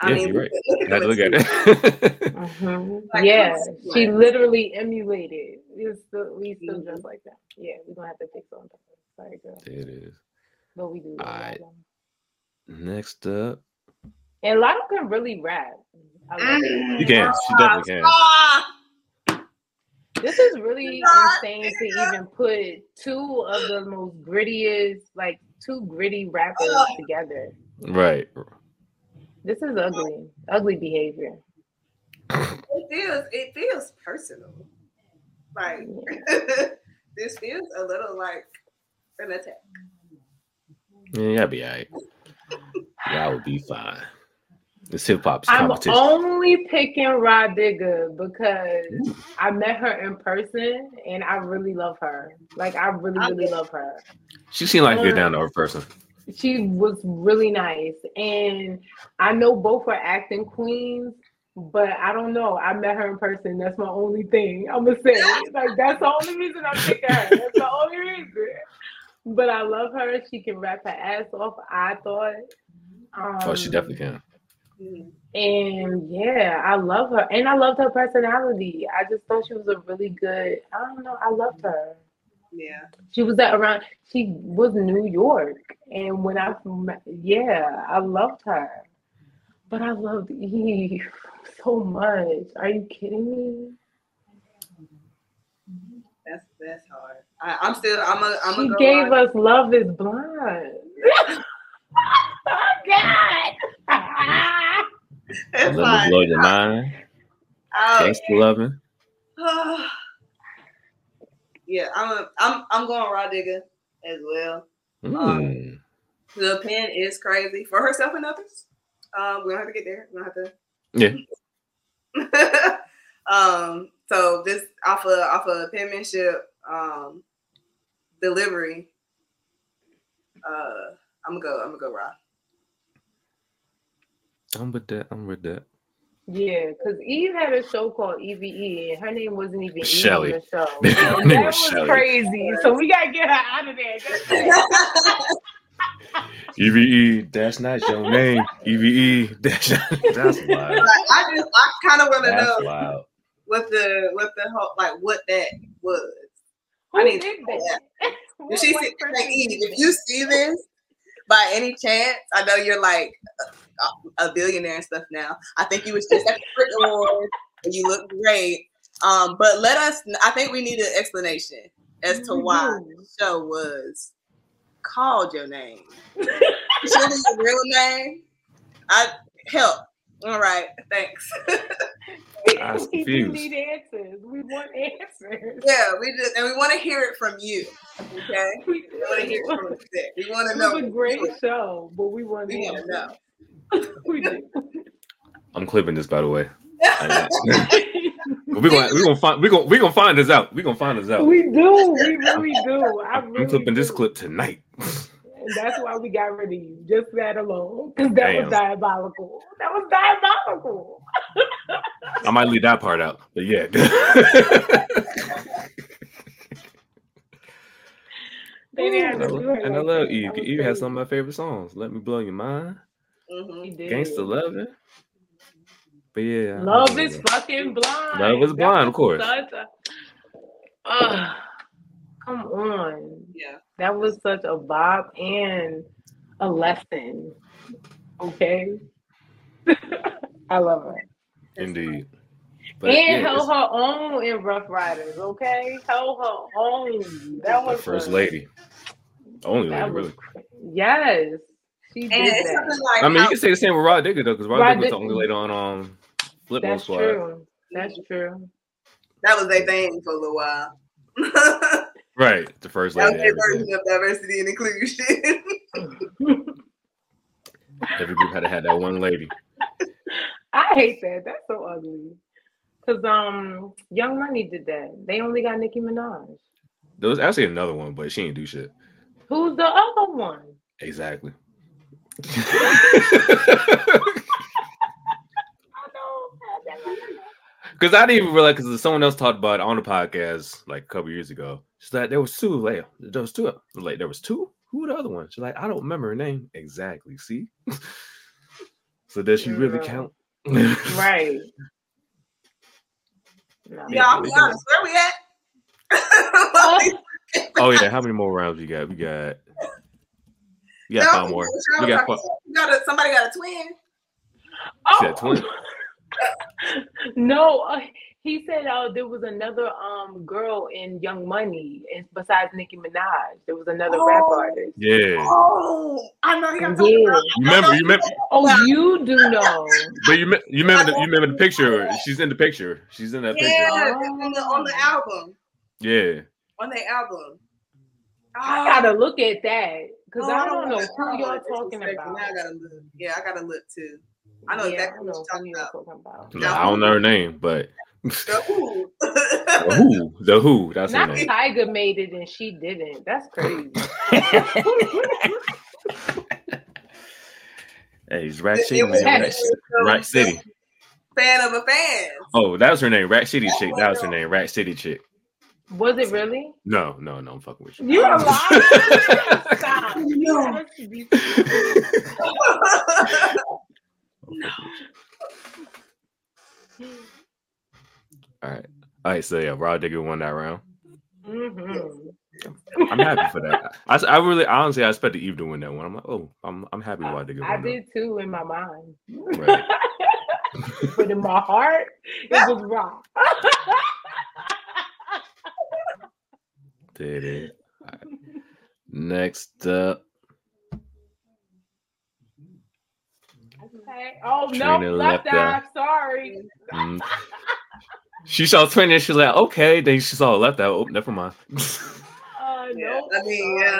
I Yeah, mean, you're right. look at You had to look at it. Like, yeah, she literally emulated. It's still, we still Mhm. dress like that. Yeah, we're gonna have to pick Salt-N-Pepa. Sorry, girl, it is. but we do. Alright. Next up, And Latto can really rap. I love. Mm. you can. She definitely can. Ah, This is really Not insane to even put two of the most grittiest, like two gritty rappers Ugh. together. Right. This is ugly, ugly behavior. it feels it feels personal. Like this feels a little like an attack. Yeah, y'all be alright. Y'all will be fine. It's hip hop's I'm only picking Rah Digga because I met her in person and I really love her. Like I really, really love her. She seemed like a good uh, down to earth person. She was really nice. And I know both are acting queens, but I don't know. I met her in person. That's my only thing. I'm gonna say like that's the only reason I'm picking her. That's the only reason. But I love her. She can rap her ass off. I thought. Um, Oh, she definitely can. And yeah, I love her. And I loved her personality. I just thought she was a really good, I don't know, I loved her. Yeah. She was at around, she was New York. And when I, met- yeah, I loved her. But I loved Eve so much. Are you kidding me? That's that's hard. I, I'm still I'm a I'm She a gave us Love is Blind. oh, God. It's Let me fine. blow your mind. Oh, Gangsta loving. yeah, I'm a, I'm I'm going Rah Digga as well. Mm. The pen is crazy for herself and others. Um, we don't have to get there. We don't have to. Yeah. um. So this off of off of penmanship, um, delivery. Uh, I'm gonna go. I'm gonna go raw. I'm with that. I'm with that. Yeah, because Eve had a show called EVE, and her name wasn't even Eve Shelly. on the show. Her name that was was Shelly. crazy. So we gotta get her out of there. EVE, E, that's not your name. EVE, that's that's wild. Like, I just I kind of want to know wild. what the what the whole like what that was. Who I need did to know that? If she white see, person like, Eve, did if you see this by any chance, I know you're like a, a billionaire and stuff now. I think you was just at the Brit Awards and you look great. Um, but let us. I think we need an explanation as to why the show was called your name. Should be your real name. I help. All right, thanks. I was we confused. need answers. We want answers. yeah, we just and we want to hear it from you. Okay, We we want to hear it from you. We want to It know. was a great show, but we want We want to know. We do. I'm clipping this, by the way. We're gonna we're gonna find we're gonna we're gonna find this out. We're gonna find this out. we do. We really do. I I'm really clipping this clip tonight. And that's why we got rid of you. Just that alone. Because that Damn. was diabolical. That was diabolical. I might leave that part out, but yeah. They didn't have to do her and I like love you. Eve. That was some of my favorite songs. Let me blow your mind. Mhm. He did. Gangsta loving. But yeah. Love love is fucking blind. Love is That blind, of course. such a- Ugh. come on. Yeah. That was such a bop and a lesson. Okay. I love her. Indeed. and yeah, held her own in Ruff Ryders, okay? Held her own. That the was first a- lady. Only That lady, was really. yes. She And did it's that. something like I mean, you can say the same with Rah Digga though, because Rah, Rah Digga was the Dig- only lady on um Flipmode That's Squad. true. That's true. that was their thing for a little while. Right, the first that was lady. their Every, version of diversity and inclusion. every group had to have that one lady. I hate that. That's so ugly. Cause um, Young Money did that. They only got Nicki Minaj. There was actually another one, but she didn't do shit. Who's the other one? Exactly. Because I didn't even realize because someone else talked about it on the podcast like a couple years ago. She's like, there was two. Like, there was two. I was like, there was two. Who were the other one? She's like, I don't remember her name exactly. See. so does she really count? Right. No. Yeah, I'll be honest. Where we at? oh yeah. How many more rounds we got? We got. We got five more. We got five. You got a, somebody got a twin. She had twins. no, uh, he said uh, there was another um girl in Young Money, and besides Nicki Minaj, there was another rap Oh. artist. Yeah. Oh, I know you're Yeah. talking about. You remember? You remember? Oh, you do know. But you me- you remember? The, you remember the picture? She's in the picture. She's in that picture. Yeah, it's on the on the album. Yeah. On the album. I gotta look at that because Oh, I don't know who y'all talking about. Now I gotta look. Yeah, I gotta look too. I know yeah, exactly I what you're who talking about. talking about. No, I don't know her name, but The Who. the Who? The Who? That's her Not name. Tyga made it and she didn't. That's crazy. Hey, it's Rat It City, was- man. it Rat, was Rat City. Fan of a fan. Oh, that was her name. Rat City chick. That was her name. Rat City chick. Was it really? No, no, no. I'm fucking with you. You a liar? Stop. You have to be- All right. All right. So yeah, Rah Digga won that round. Mhm. I'm happy for that. I, I really, honestly, I expected Eve to win that one. I'm like, oh, I'm, I'm happy Rah Digga I that. did too in my mind. Right. but in my heart, it was wrong. Did it. Right. Next up, okay. Oh Trina no, left left eye. eye. Sorry. mm, she saw twin and she's like, okay. Then she saw left out. Oh, never mind. Yeah, Uh, no. I mean, yeah,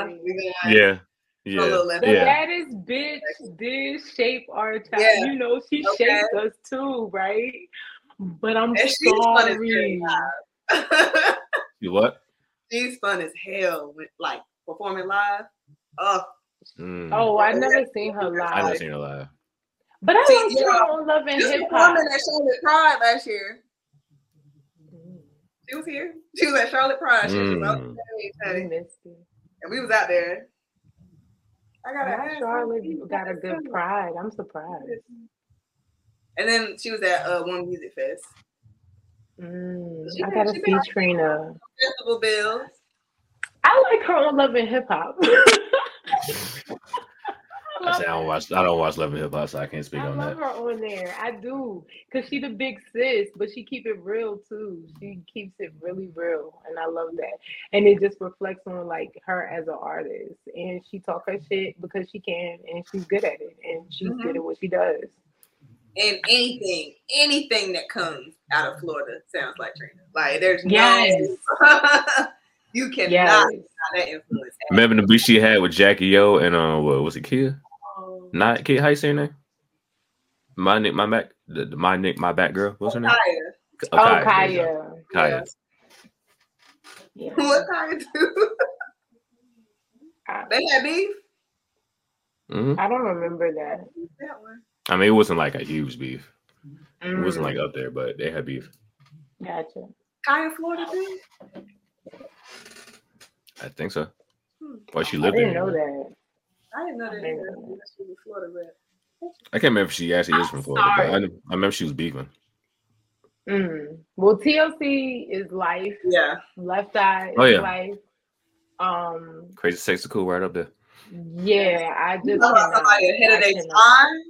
sorry. yeah. Yeah. little left. The Yeah. baddest bitch did shape our child. Yeah. You know, she Okay. shaped us too, right? But I'm And she's fun as sorry. hell. You what? she's fun as hell with like performing live. Oh, Mm. Oh, I never seen her live. I never live. seen her live. But I See, like yeah. her on Love and this Hip was Hop. woman at Charlotte Pride last year. She was here. She was at Charlotte Pride. She was Mm. on stage, I missed it. and we was out there. I got Not to Charlotte got a good pride. I'm surprised. And then she was at uh, One Music Fest. Mm, She I gotta she see Trina. Festival bills. I like her on Love and Hip Hop. I say I don't watch. I don't watch Love and Hip Hop, so I can't speak I on that. I love that. her on there. I do, cause she the big sis, but she keep it real too. She keeps it really real, and I love that. And it just reflects on like her as an artist, and she talk her shit because she can, and she's good at it, and she's Mhm. good at what she does. And anything, anything that comes out of Florida sounds like Trina. Like there's Yes, no, you cannot yes. have that influence. Remember the beat she had with Jackie O and uh, what was it, Kia? Not Kia. How you say her name? My nick, my back, the, the- my nick, my back girl. What's her name? Khia. Oh, there you go. Khia. Khia. Yeah. What Khia do? I, they had beef. hmm I don't remember that. That one. I mean, it wasn't like a huge beef. It Mm, wasn't like up there, but they had beef. gotcha. Khia Florida too. I think so. Hmm. Or she I didn't there. know that. I didn't know that. I either. She was Florida rep. I can't remember if she actually is from I'm Florida, but I, I remember she was beefing. Mm. Well, TLC is life. Yeah. Left Eye Oh, yeah. life. Um, Crazy Sexy Cool right up there. yeah, I just talking about cannot. somebody ahead of their time.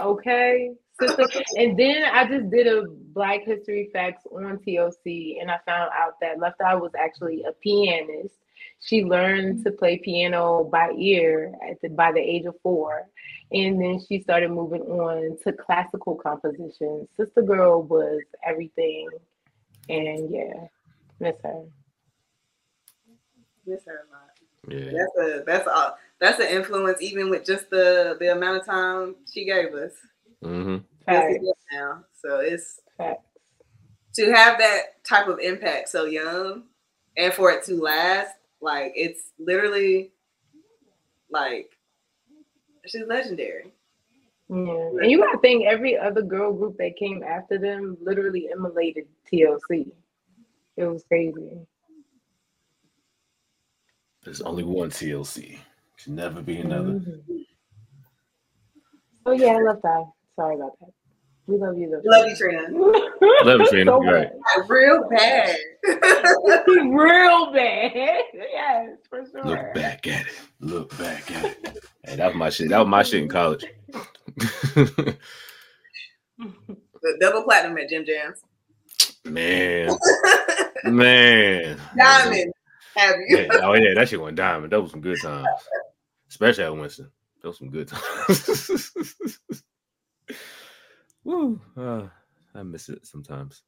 Okay, Sister, and then I just did a Black History Facts on TLC, and I found out that Left Eye was actually a pianist. She learned to play piano by ear at the, by the age of four, and then she started moving on to classical composition. Sister Girl was everything, and yeah, miss her. Miss her a lot. Yeah. That's a that's a that's an influence even with just the the amount of time she gave us. Mm-hmm. Yes, Facts. it is now. So it's Facts. to have that type of impact so young and for it to last, like it's literally like she's legendary. Yeah, and you gotta think every other girl group that came after them literally emulated TLC. It was crazy. There's only one TLC. Should never be another. Mhm. Oh yeah, I love that. Sorry about that. We love you, though. Love you, Trina. Love you, Trina. So You're right. Like, real bad. bad. Real bad. Yes, for sure. Look back at it. Look back at it. Hey, that was my shit. That was my shit in college. the double platinum at Jim Jams. man, man. Diamond. Have you? Yeah, oh yeah, that shit went diamond. That was some good times, especially at Winston. That was some good times. Woo! Uh, I miss it sometimes.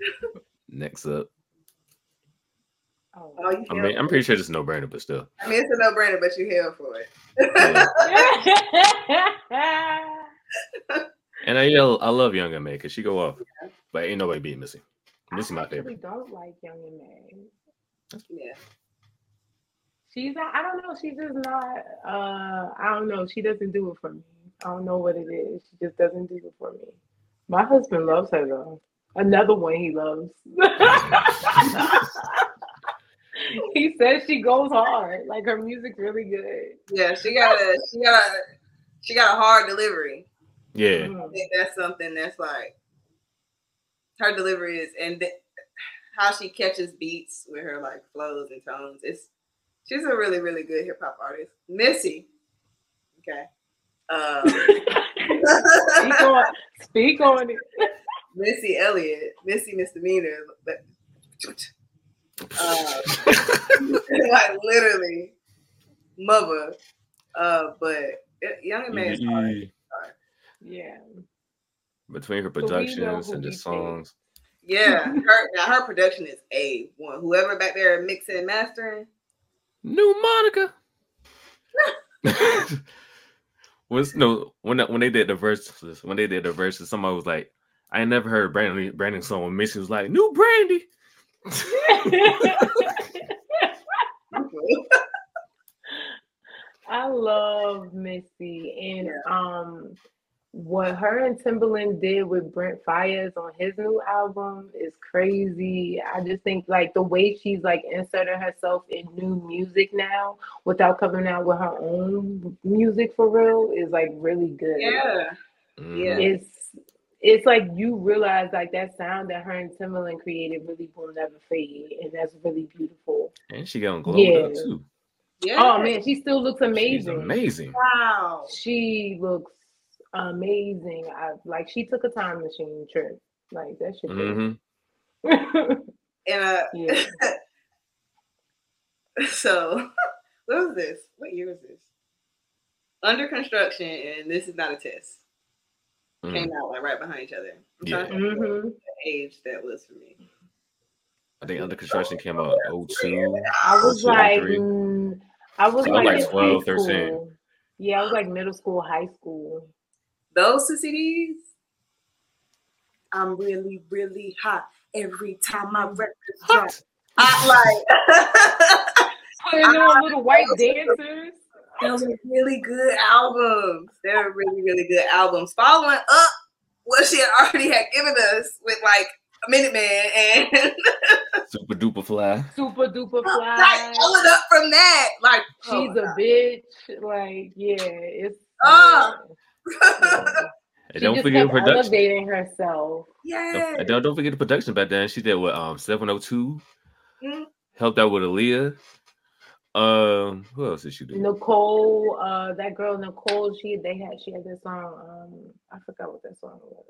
Next up, Oh. Oh, you I mean, I'm pretty sure it's a no brainer, but still. I mean, it's a no brainer, but you hell for it. Yeah. And I yell, I love Young M.A because she go off, but ain't nobody beating Missy. Missy my I actually favorite. don't like Young M.A. yeah. She's not, I don't know. She's just not. Uh, I don't know. She doesn't do it for me. I don't know what it is. She just doesn't do it for me. My husband loves her though. Another one he loves. he says she goes hard. Like her music's really good. Yeah, she got a she got a she got a hard delivery. Yeah, I Mm. think that's something that's like her delivery is and th- how she catches beats with her like flows and tones. It's she's a really really good hip hop artist. Missy, okay. Um, speak on, speak on it. Missy Elliott, Missy Misdemeanor, but uh, like literally mother. Uh, but Young M.A is hard. Yeah. between her productions who and the songs. Yeah, her now her production is a one. Whoever back there mixing and mastering, New Monica. was no when when they did the verses when they did the verses somebody was like I ain't never heard Brandy Brandon song when Missy was like new Brandy. I love Missy and um what her and Timbaland did with Brent Faiyaz on his new album is crazy. I just think like the way she's like inserted herself in new music now without coming out with her own music for real is like really good. yeah, Mhm. Yeah. It's it's like you realize like that sound that her and Timbaland created really will never fade and that's really beautiful. and she got on glowed up Yeah. too. yeah. Oh man, she still looks She's amazing. amazing. Wow. She looks amazing. I like she took a time machine trip. Like that shit. hmm And uh, yeah. so what was this? What year was this? Under construction, and this is not a test. Came out like right behind each other. I'm Yeah. trying to think hmm what age that was for me. I think under construction came out 02. I was two, like, mm, I was So I was like, like 12, 13. school. Yeah, I was like middle school, high school. Those two CDs. I'm really, really hot every time my records drop. Hot. I like. Putting on little white dancers. Those are really good albums. They're really, really good albums. Following up what she had already had given us with like a Minute Man and Supa Dupa Fly. Supa Dupa Fly right, fly. following up from that, like She's oh a bitch. Like, yeah, it's Ah. yeah. And don't forget kept production. elevating herself. yeah. Don't, don't, don't forget the production back then. She did what um 702. Mhm. Helped out with Aaliyah. Um, who else did she do? Nicole, uh, that girl Nicole, she they had she had this song. Um, I forgot what that song was,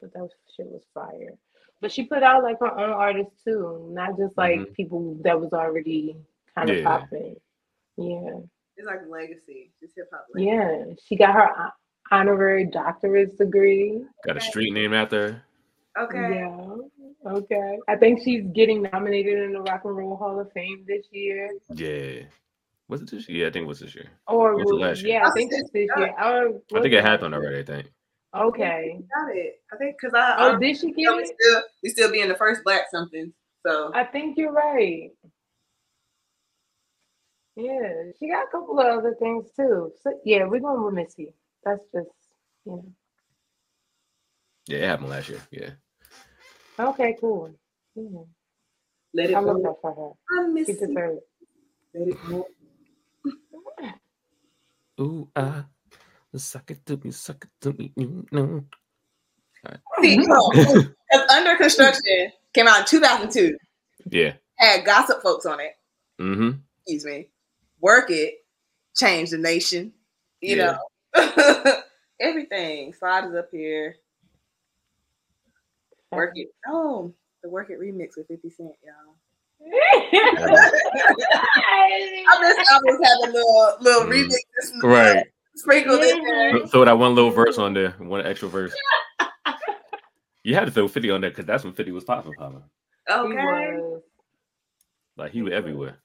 but that shit was fire. But she put out like her own artists too, not just like Mhm. people that was already kind of Yeah. popping. Yeah, It's like legacy, just hip hop. yeah. She got her honorary doctorate degree. Got a street name after her. Okay. Yeah. Okay. I think she's getting nominated in the Rock and Roll Hall of Fame this year. Yeah. Was it this year? Yeah, I think it was this year. Or Was last year? yeah, I oh, think it's this year. Oh, I think it happened already. I think. Okay. Got it. I think because I, Oh, I did she you know, get we it? still we still be in the first black something. So I think you're right. Yeah, she got a couple of other things too. So yeah, we're going with Missy. That's just you know. Yeah, it happened last year. Yeah. Okay, cool. Yeah. let it I love that for her. I miss She you. deserves it. Let it go. Ooh ah, suck it to me, suck it to me. You know. See, no, 'cause Under Construction came out in 2002. Yeah. Had gossip folks on it. Mm-hmm. Excuse me. Work it. Change the nation. You Yeah. know. Everything. Slide is up here. Work it. Oh, the Work It remix with 50 Cent, y'all. I just I was having a little little Mm. remix Right. sprinkled in there. Mhm. Throw that one little verse on there, one extra verse. You had to throw 50 on there because that's when 50 was popping, popping. He Okay. Like he was everywhere.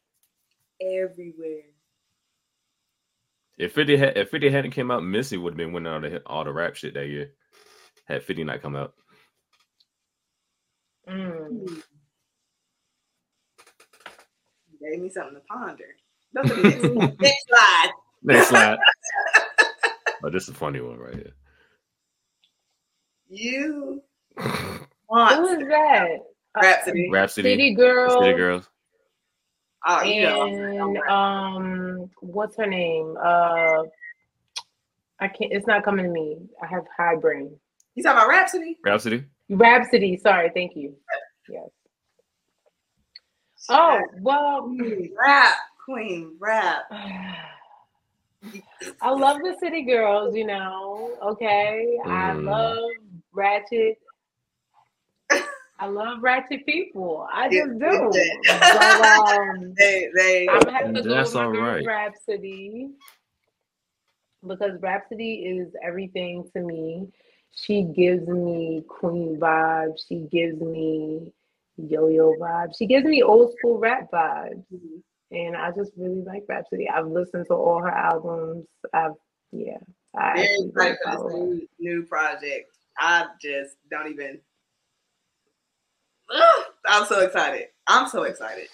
Everywhere. If 50 had if 50 hadn't came out, Missy would have been winning all the all the rap shit that year. Had 50 not come out. Mm. Gave me something to ponder. Don't this. Next slide. Next slide. oh, this is a funny one right here. You Who want is that? Rapsody. Rapsody, City Girl. City Girls. Oh, you know. and um, what's her name? Uh, I can't. It's not coming to me. I have high brain. You talking about Rapsody? Rapsody. Rapsody. Sorry. Thank you. Yes. Oh well. Rap. Queen rap. I love the City Girls. You know. Okay. I Mm. love Ratchet. I love ratchet people. I Yeah, just do. yeah. But um, They they I'm gonna have to go That's with my all girl right. Rapsody because Rapsody is everything to me. She gives me Queen vibes. She gives me yo-yo vibes. She gives me old school rap vibes, Mhm. and I just really like Rapsody. I've listened to all her albums. I've yeah. I very excited for follow this new, new project. I just don't even. Ugh, I'm so excited. I'm so excited.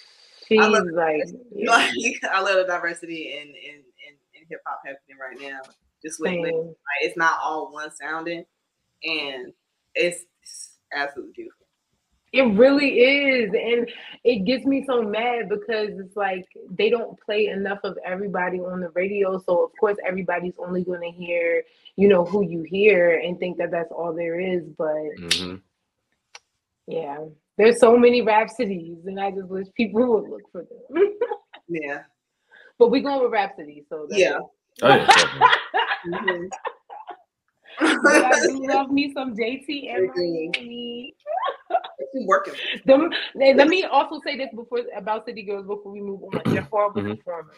She's love like yeah, Like I love the diversity in in in, in hip hop happening right now. Just with, with like, it's not all one sounding, and it's, it's absolutely beautiful. It really is. And it gets me so mad because it's like they don't play enough of everybody on the radio. So, of course, everybody's only going to hear, you know, who you hear and think that that's all there is. But hmm yeah, there's so many rhapsodies, and I just wish people would look for them. Yeah. but we're going with Rapsody. So, that's Yeah. it. Oh yeah, definitely. Mhm. But I do love me some JT and Agree. Miami. Keep working. Them, let let me also say this before about City Girls before we move on. They're horrible Mhm. performers.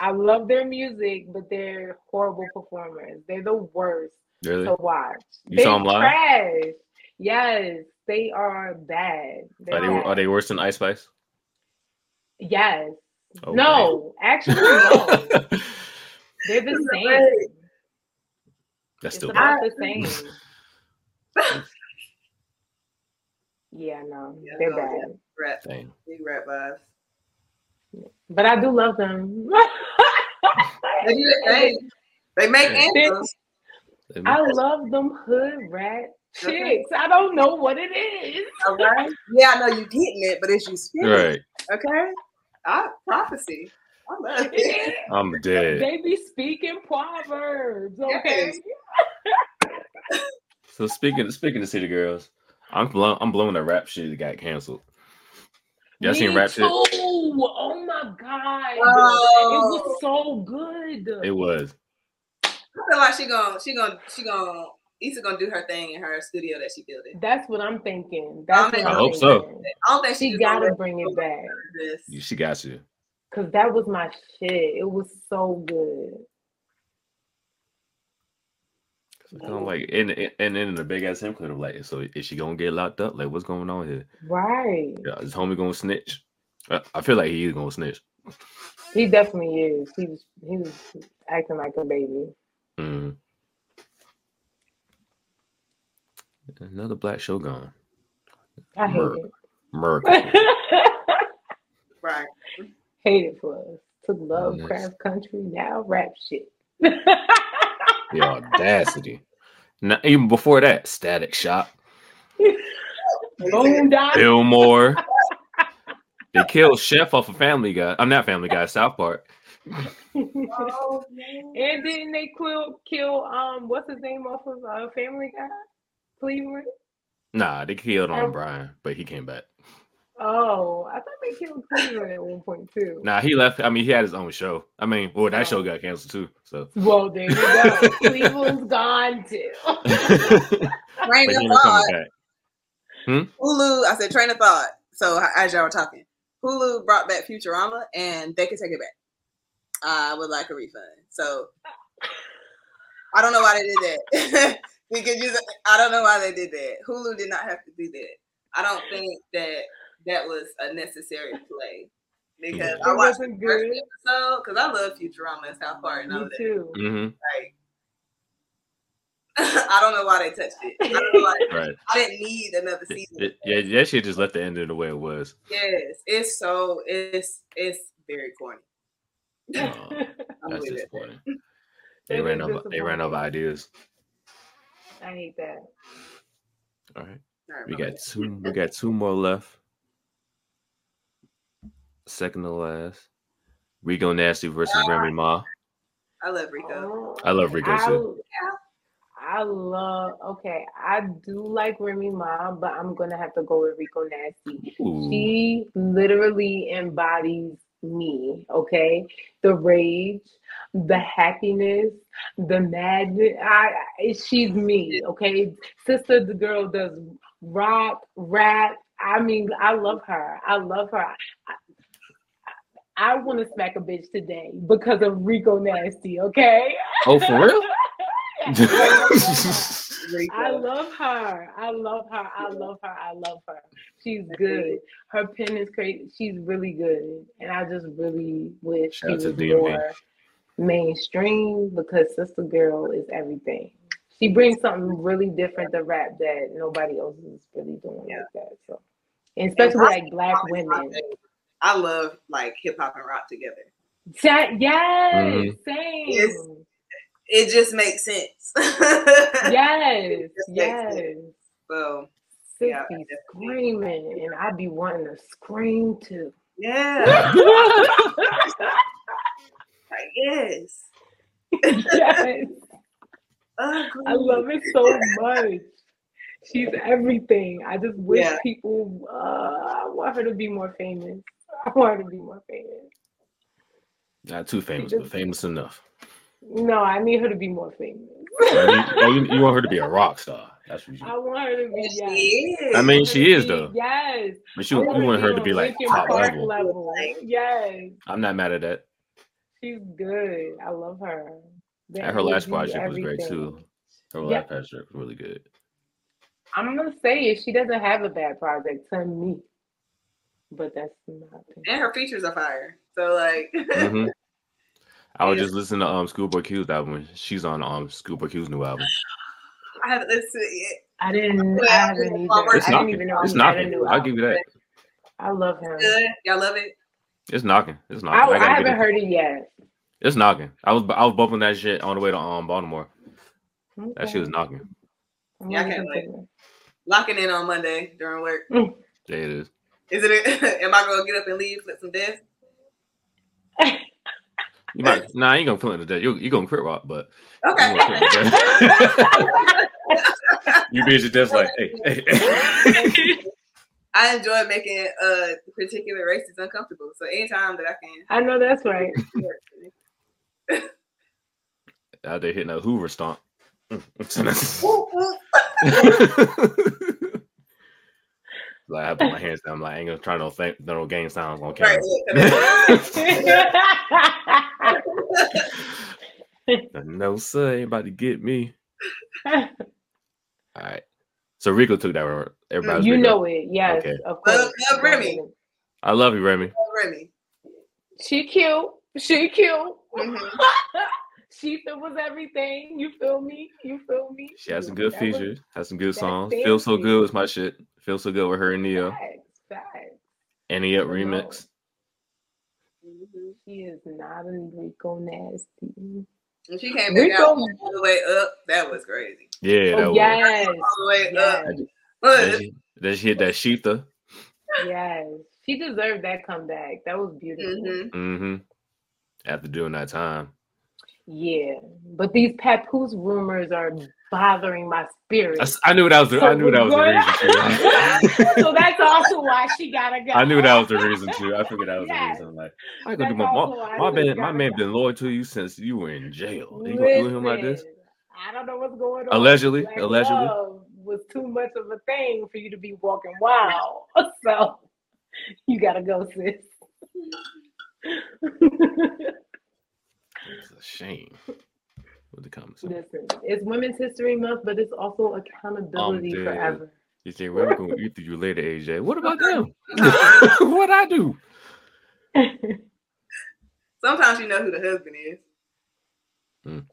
I love their music, but they're horrible performers. They're the worst Really? to watch. You they saw 'em live? trash. Yes, they are bad. They're Are they are they worse than Ice Spice? Yes. Oh, no, actually, no. They're the same. That's still about bad. the same. Yeah, no, Yeah, they're no, bad. Rap, Dang. big rap vibes. But I do love them. They do their thing. They make Yeah. anthems. I love them hood rat chicks. I don't know what it is. Okay. Yeah, I know you're getting it, but it's you spitting. Right. Okay. I prophecy. I love it. I'm dead. they be speaking proverbs, okay? Yes. So speaking speaking of City Girls, I'm blown I'm blowing that rap shit that got canceled. Y'all Me seen rap shit? oh my god, Oh. it was so good. It was. I feel like she gonna she gonna she gonna Issa gonna do her thing in her studio that she building. That's what I'm thinking. That's I what mean- I'm I hope so. thinking. I don't think she, She gotta let bring it back this. She got you. because that was my shit. It was so good. I'm like, and and then in the big ass him clip, I'm like, so is she gonna get locked up? Like, what's going on here? Right. Yeah, is homie gonna snitch? I, I feel like he is gonna snitch. He definitely is. He was he was acting like a baby. Mm. Another black show gone. I hate Merc. it. Merc. Right. hate it for us. Took love, Yes. craft country, now rap shit. the audacity. Now, even before that, Static Shock, Boondock. Fillmore. they killed Chef off of Family Guy. I'm not Family Guy. South Park. Oh, man. And then they kill kill um what's his name off of uh, Family Guy? Cleveland. Nah, they killed on Um, Brian, but he came back. Oh, I thought they killed Cleveland at one point too. Nah, he left. I mean, he had his own show. I mean, well, that show got canceled too. So, Well, there you go. Cleveland's gone too. but Train he of thought. coming back. Hulu, I said train of thought. So as y'all were talking, Hulu brought back Futurama and they could take it back. I would like a refund. So I don't know why they did that. We could use. I don't know why they did that. Hulu did not have to do that. I don't think that that was a necessary play because It I watched wasn't the first good. episode because I love Futurama and South Park and all Me that. too. hmm Like, I don't know why they touched it. I, don't know why- Right. I didn't need another season. it- yeah, that shit just left the end of the way it was. Yes, it's so it's it's very corny. I'm that's disappointing. They It ran is over. They ran over ideas. I hate that. All right, we got that. two. We got two more left. Second to last. Rico Nasty versus ah. Remy Ma. I love Rico. Oh, I love Rico I, too. I love. Okay, I do like Remy Ma, but I'm gonna have to go with Rico Nasty. Ooh. She literally embodies me, okay? The rage, the happiness, the madness. I, I she's me, okay? Sister the girl does rock, rap. I mean, I love her. I love her. I, I want to smack a bitch today because of Rico Nasty, okay? Oh, for real? I love her. I love her. I love her. I love her. She's good. Her pen is crazy. She's really good. And I just really wish Shout she was DMV. more mainstream because Sister Girl is everything. She brings something really different to rap that nobody else is really doing Yeah. like that. So, and especially rock- like black women. I love like hip hop and rock together. That, yes, Mhm. same. Yes. It just makes sense. Yes, Just makes yes. sense. so Sis Yeah, be definitely. screaming, and I'd be wanting to scream too. yeah, like, yes. yes, Ugly. I love it so much. She's everything. I just wish Yeah. people. Uh, I want her to be more famous. I want her to be more famous. Not too famous, but famous enough. No, I need her to be more famous. Oh, you, oh, you- you want her to be a rock star? That's what you. I want her to be. Yes, Yes. she is. I mean, she is though. Yes. But you, I you want her to be like Linkin top level. level. Yes, I'm not mad at that. she's good. I love her. The And her last energy, project was great too. Her Yeah. last project was really good. I'm gonna say it. She doesn't have a bad project to me, but that's not. and her features are fire. So like, hmm I was just listening to um Schoolboy Q's album. She's on um Schoolboy Q's new album. I haven't listened to it yet. I didn't. I Yeah, haven't either. It's I didn't even know It's he had a knocking. I'll give you that. I love him. Good. Y'all love it. It's knocking. It's knocking. I, I I haven't it. heard it yet. It's knocking. I was I was bumping that shit on the way to um Baltimore. That shit was knocking. Yeah, I can't consider Locking in on Monday during work. There it is. Is it? am I gonna get up and leave? Flip some desk? It. You might nah, you ain't gonna feel it today. You you gonna crit rock, but Okay. you, gonna feel it be at your desk like, hey, hey. I I enjoy making uh particular races uncomfortable. So anytime that I can, I know that's right. Out there hitting a Hoover stomp. Whoop, whoop. like I put my hands down. I'm like, I ain't gonna try no th- no gang sounds on Right, camera. yeah. no sir, ain't about to get me. All right. So Rico took that one. Everybody's you Rico. know it, yes, Okay. of Well, course. uh, Remy. I love you, Remy. Remy. She cute. She cute. Mhm. she was everything. You feel me? You feel me? She has some good That was features, has some good songs. Feel so good was my shit. Feel so good with her and Ne-Yo. Facts, facts. Any up I know. remix. Mhm. She is not a Rico nasty. When she came back Rico- out all the way up, that was crazy. Yeah, that Oh, was. yes, All the way up. yes, Then she, then she hit that Shether. yes. She deserved that comeback. That was beautiful. mhm. Mm-hmm. After doing that time. Yeah, but these papoose rumors are bothering my spirit. I, I knew that was the, I knew that was the reason too. so that's also why she gotta go. I knew that was the reason too. I figured that was Yes. the reason. Like, I gonna do my also my, why my she man. My man been loyal to you since you were in jail. You gonna do him like this? I don't know what's going on. Allegedly, Black allegedly. was too much of a thing for you to be walking wild. So you gotta go, sis. It's a shame. What the comments? say? Listen, it's Women's History Month, but it's also accountability dead. forever. You think we're gonna eat through you later, AJ? What about them? what I do? sometimes you know who the husband is. Mm.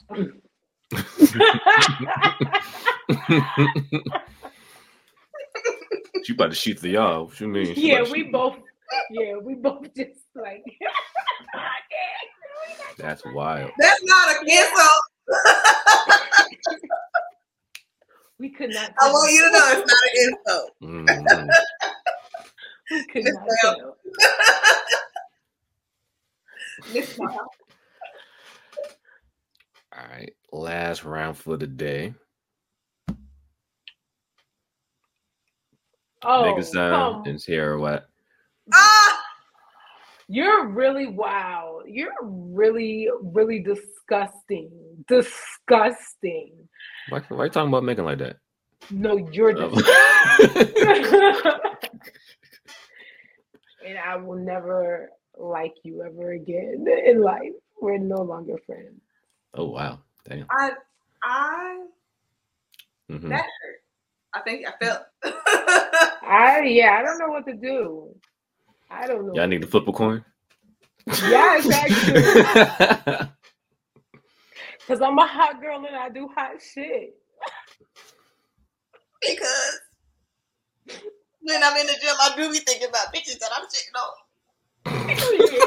she about to shoot the y'all. What you mean? She yeah, we shoot- both. Yeah, we both just like. That's wild. That's not a insult. we could not. I want you to know it's not an insult. Mhm. We could Miss not Bell. tell. Miss All right, last round for the day. Oh, Make a sound come and hear what? Ah, You're really wow. You're really, really disgusting. Disgusting. Why, why you talking about making like that? No, you're Oh. disgusting. and I will never like you ever again in life. We're no longer friends. oh wow, damn. I, I, Mhm. that hurt. I think I felt. I yeah, I don't know what to do. I don't know. Y'all need to flip a coin. Yes, actually. Because I'm a hot girl and I do hot shit. because when I'm in the gym, I do be thinking about bitches that I'm shitting on. Period. Period.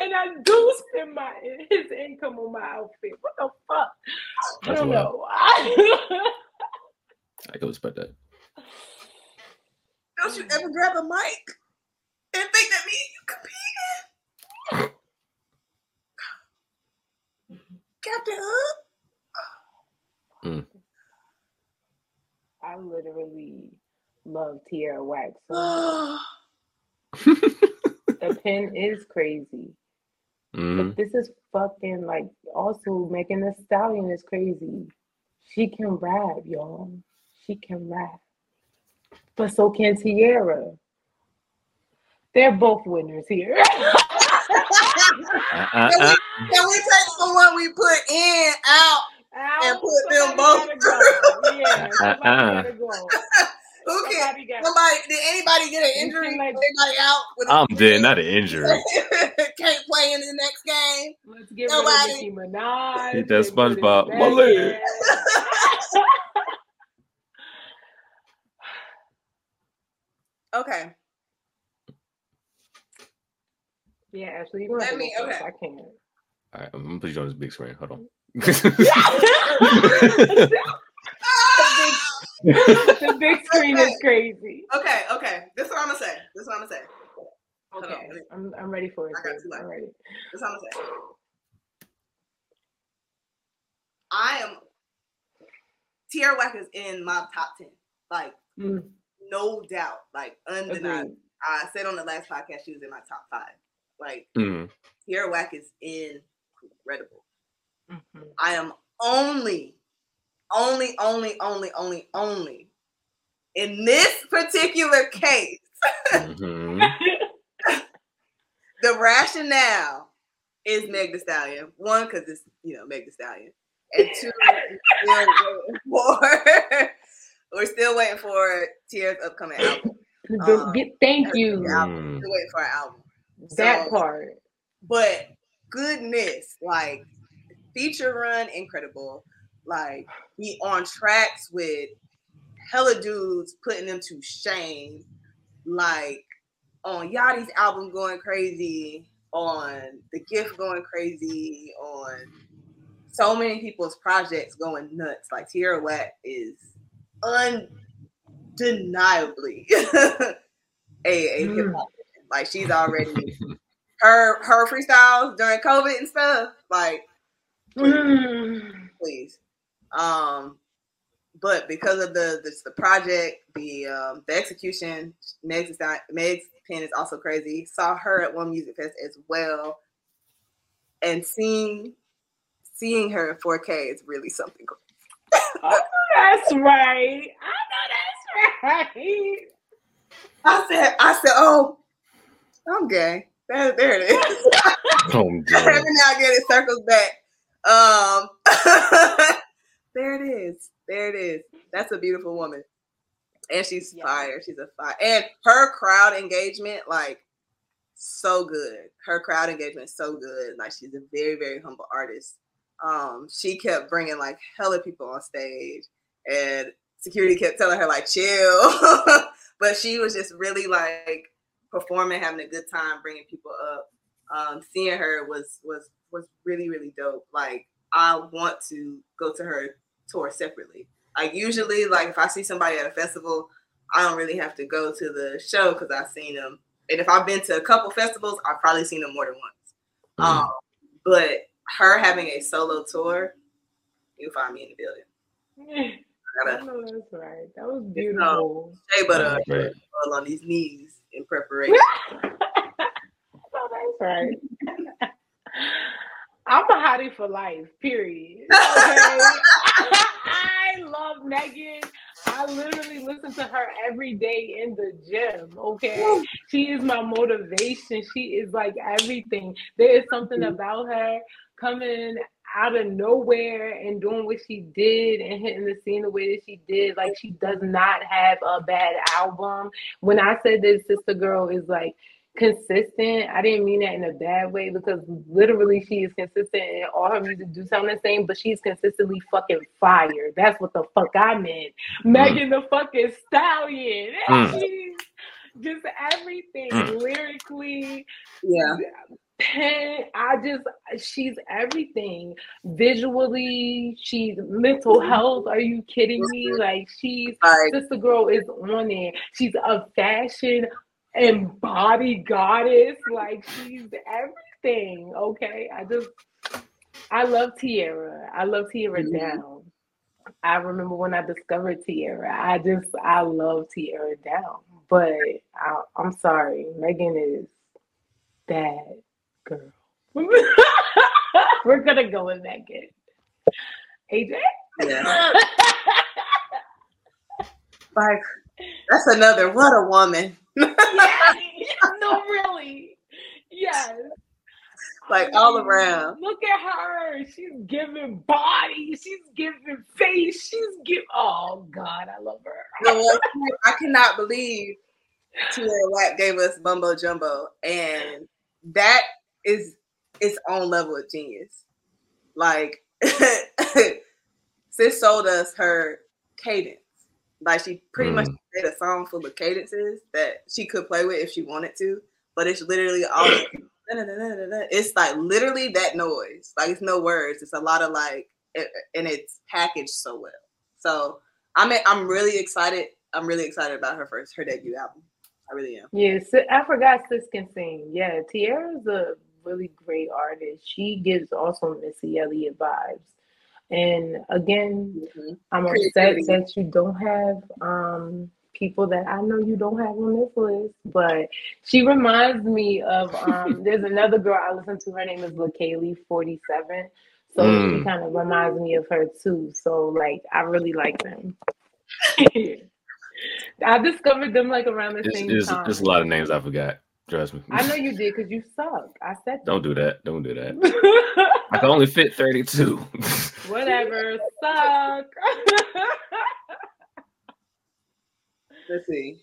And I do spend my his income on my outfit. What the fuck? I That's don't wild. know. I can respect that. Don't you ever grab a mic and think that me and you competing? Captain Hook? I literally love Tierra Whack. So the pen is crazy. Mhm. But this is fucking like also Megan the Stallion is crazy. She can rap, y'all. She can rap. But so can Tierra. They're both winners here. Uh, uh, Can uh. we, can we take someone we put in out? and put them both gotta. Yeah, Uh-uh. Who can? Somebody gotta Somebody? Did anybody get an injury? can, like- anybody out? With a- I'm dead, not an injury. Can't play in the next game. Let's get Nobody. rid of Nicki Minaj. Hit that get rid of SpongeBob. My Megan. Okay. yeah, Ashley, you gonna Let to me- go first. okay. I can't. All right, I'm gonna put you on this big screen. Hold on. the big screen is crazy. Okay. Okay. This is what I'm gonna say. This is what I'm gonna say. Hold Okay, let I'm I'm ready for it. I got sis. two left. I'm ready. This is what I'm gonna say. I am Tierra Whack is in my top ten. Like Mm. No doubt, like undeniable. Agreed. I said on the last podcast she was in my top five. Like. Tierra Whack is incredible. Mhm. I am only, only, only, only, only, only in this particular case. Mhm. The rationale is Meg The Stallion. One, because it's you know Meg The Stallion, and two, we're still waiting for we're still waiting for Tierra's upcoming album. The- Um, get- thank you. Mm. Still waiting for our album. That So- part. but goodness, like feature run, incredible. Like be on tracks with hella dudes putting them to shame. Like on Yachty's album going crazy, on The Gift going crazy, on so many people's projects going nuts. Like Tierra Whack is undeniably a, a Mm. hip hop. Like she's already her her freestyles during COVID and stuff. Like Mm. please. Um, but because of the the, the project, the um, the execution, Meg's design- Meg's pen is also crazy. Saw her at one music fest as well, and seeing seeing her in 4K is really something. Cool. That's right. I know that's right. I said, I said, oh, I'm gay. There, there it is. Oh, dear. Every now again, it circles back. Um, there it is. There it is. That's a beautiful woman, and she's Yeah. fire. She's a fire, and her crowd engagement, like, so good. Her crowd engagement is so good. Like, she's a very, very humble artist. Um, she kept bringing like hella people on stage, and security kept telling her like, chill, but she was just really like performing, having a good time, bringing people up um, seeing her was was was really really dope. Like I want to go to her tour separately. Like usually, like if I see somebody at a festival, I don't really have to go to the show because I've seen them. And if I've been to a couple festivals, I've probably seen them more than once. Mhm. Um, but her having a solo tour, you'll find me in the building. I I gotta know that's right. That was beautiful. shea butter Right. oil on these knees in preparation. Oh, that's right. I'm a hottie for life, period. Okay. I love Megan. I literally listen to her every day in the gym. Okay. She is my motivation. She is like everything. There is something mm-hmm. about her coming out of nowhere and doing what she did and hitting the scene the way that she did. Like she does not have a bad album. When I said that Sister Girl is like consistent. I didn't mean that in a bad way because literally she is consistent and all her music do sound the same, but she's consistently fucking fire. That's what the fuck I meant. Megan the fucking stallion. Mm. Just everything Mm. lyrically. Yeah. Pen, I just she's everything visually. She's mental health. Are you kidding me? Like she's Like Sister Girl is on it. She's a fashion embodied goddess. Like she's everything. Okay. I just I love Tierra. I love Tierra Mhm. down. I remember when I discovered Tierra. I just I love Tierra down. But I, I'm sorry, Megan is that girl. We're gonna go with Megan. AJ? yeah. Like that's another what a woman. yes. No, really. Yes. Like all around. Look at her. She's giving body. She's giving face. She's giving. Oh God, I love her. I cannot believe Tierra Whack gave us Mumbo Jumbo, and that is its own level of genius. Like, Sis sold us her cadence. Like she pretty much Mm. made a song full of cadences that she could play with if she wanted to, but it's literally all. It's like literally that noise. Like it's no words. It's a lot of like, it, and it's packaged so well. So I'm I'm really excited. I'm really excited about her first her debut album. I really am. Yes, I forgot Sis can sing. Yeah, Tierra's a really great artist. She gives also Missy Elliott vibes. And again, Mhm. I'm upset that you don't have um people that I know you don't have on this list, but she reminds me of um there's another girl I listen to, her name is LaKaylee 47. So she Mm. kind of reminds me of her too. So like I really like them. I discovered them like around the It's, same it's, time. it's a lot of names I forgot. Trust me. I know you did because you suck. I said Don't do that. Don't do that. that. I can only fit 32. Whatever, suck. Let's see.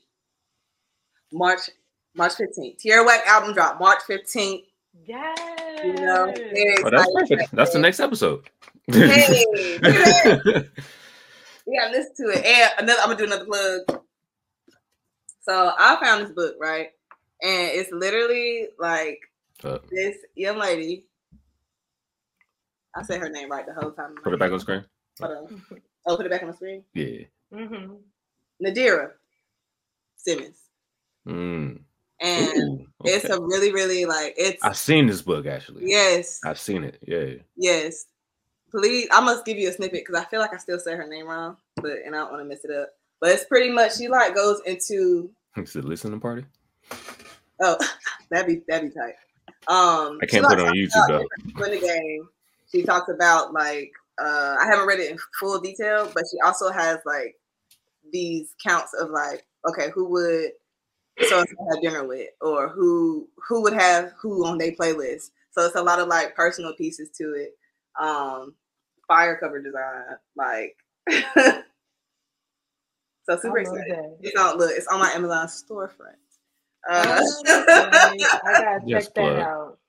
March March 15th. Tierra Whack album drop March 15th. yes. You know, oh, that's perfect. That's the next episode. Hey, look at that. We gotta listen to it. And another, I'm gonna do another plug. So I found this book, right? And it's literally like Uh, this young lady. I said her name right the whole time. put it back on screen. Hold on. Oh, put it back on the screen. Yeah. hmm Nadira Simmons. Mm. And Ooh, it's a really, really like it's I've seen this book actually. yes, I've seen it. Yeah. yes. Please, I must give you a snippet because I feel like I still say her name wrong, but and I don't want to mess it up. But it's pretty much she like goes into It's a listening party. Oh that'd be that'd be tight. Um, I can't put it on YouTube though. in the game. She talks about like uh I haven't read it in full detail, but she also has like these counts of like, okay, who would so have dinner with, or who who would have who on their playlist. So it's a lot of like personal pieces to it. Um fire cover design, like so super excited. It's on look, it's on my Amazon storefront. Uh. I gotta Yes, check that plug. out.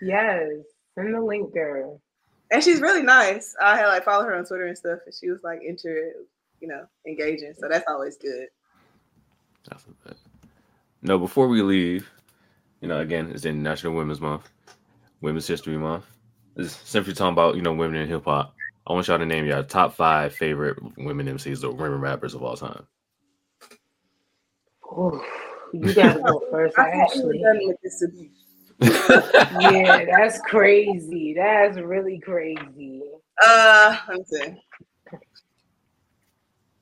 Yes, send the link, girl. and she's really nice. I had like followed her on Twitter and stuff, and she was like inter, you know, engaging. So that's always good. That's not. No, before we leave, you know, again, it's International Women's Month, Women's History Month. It's simply talking about, you know, women in hip hop. I want y'all to name your top five favorite women MCs or women rappers of all time. Ooh, you gotta go first, I thought we were Ashley. done with this abuse. Yeah, that's crazy. That's really crazy. Uh, I'm saying.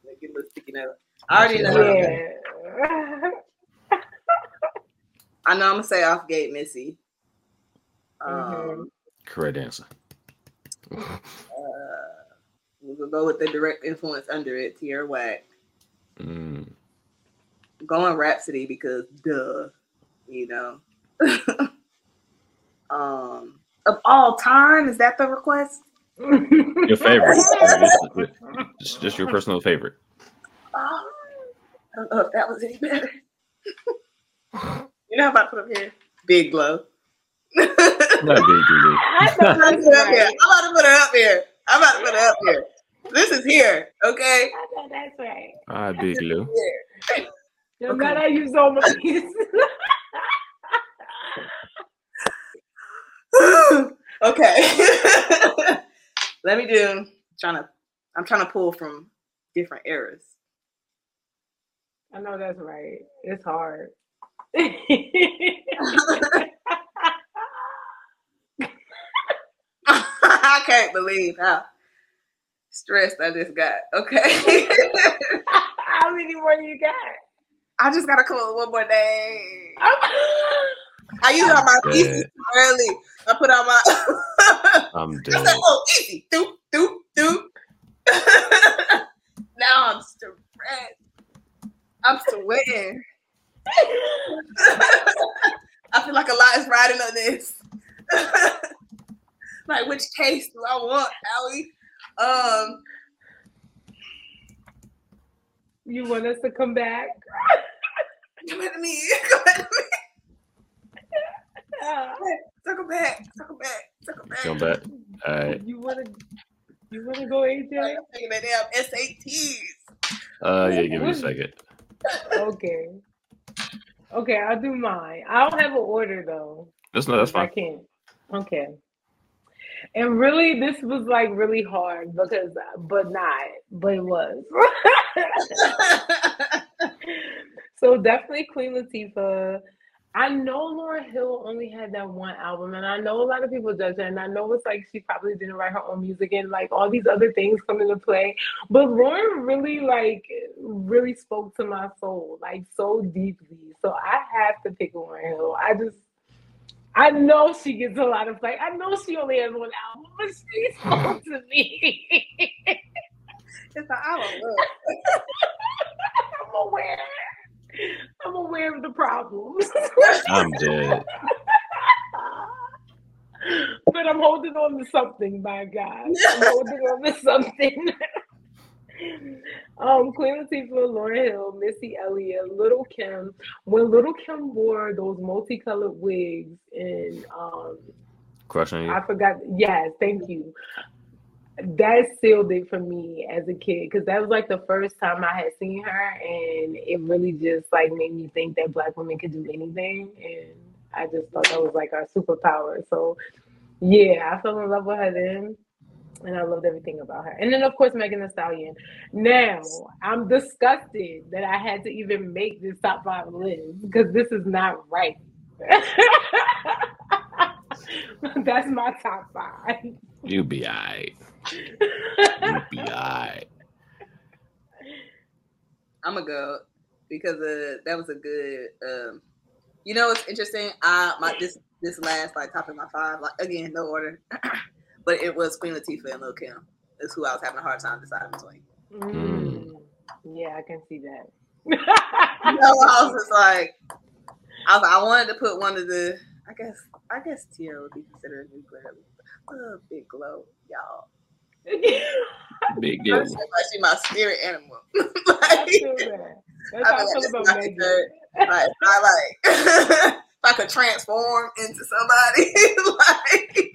Make it a little sticky note. I already know. Yeah. I know. I'm gonna say off gate Missy. Um, Mhm. Correct answer. uh, we'll go with the direct influence under it. Tierra Whack. Mm. Going Rapsody because duh, you know. um, of all time, is that the request? Your favorite. just, just your personal favorite. Oh, I don't know if that was any better. you know how about to put up here? Big blow. Not big, big, I I'm about to put her up here. I'm about to put her up here. I'm about to put her up here. This is here, okay? I know that's right. All right, Big Lou. Here. No Okay. matter you my much. okay. Let me do I'm trying to I'm trying to pull from different eras. I know that's right. It's hard. I can't believe how stressed I just got. Okay. How many more you got? I just gotta come up with one more name. I use all my Yeah. pieces too early. I put on my I'm I dead. said, oh easy. Doop, doop, doop. now I'm stressed. I'm sweating. I feel like a lot is riding on this. like which case do I want, Allie? Um You want us to come back? come at me. Come at me. Circle back. Circle back. Circle back. Come back. All right. you wanna you wanna go AJ? I'm taking that damn SATs. Uh, yeah, give me a second. Okay. Okay, I'll do mine. I don't have an order though. That's not. That's fine. I can't. Okay. And really, this was like really hard because, but not, but it was. so definitely Queen Latifah. I know Lauryn Hill only had that one album, and I know a lot of people judge her, and I know it's like she probably didn't write her own music, and like all these other things come into play. But Lauryn really, like, really spoke to my soul, like so deeply. So I have to pick Lauryn Hill. I just, I know she gets a lot of play. I know she only has one album, but she spoke to me. it's an album. I'm aware. I'm aware of the problems. I'm dead. but I'm holding on to something, my God. I'm holding on to something. um, Queen Latifah, Lauryn Hill, Missy Elliott, Little Kim. When Little Kim wore those multicolored wigs and um Crushing you. I forgot. Yes, thank you that sealed it for me as a kid because that was like the first time I had seen her, and it really just like made me think that black women could do anything, and I just thought that was like our superpower. So, yeah, I fell in love with her then, and I loved everything about her. And then, of course, Megan Thee Stallion. Now, I'm disgusted that I had to even make this top five list because this is not right. That's my top five. You be alright. You be alright. I'm gonna go because uh, that was a good. Um, you know, it's interesting. I my this this last like top of my five, like again, no order, but it was Queen Latifah and Lil Kim. Is who I was having a hard time deciding between. Mm. Yeah, I can see that. you know, I was just like, I was, I wanted to put one of the. I guess I guess Tierra would be considered a new nuclear. Oh, big Glo, y'all. Big Yeah. deal. She my spirit animal. I like, feel that. That's how I feel about like, Megan. like, I like if I could transform into somebody, like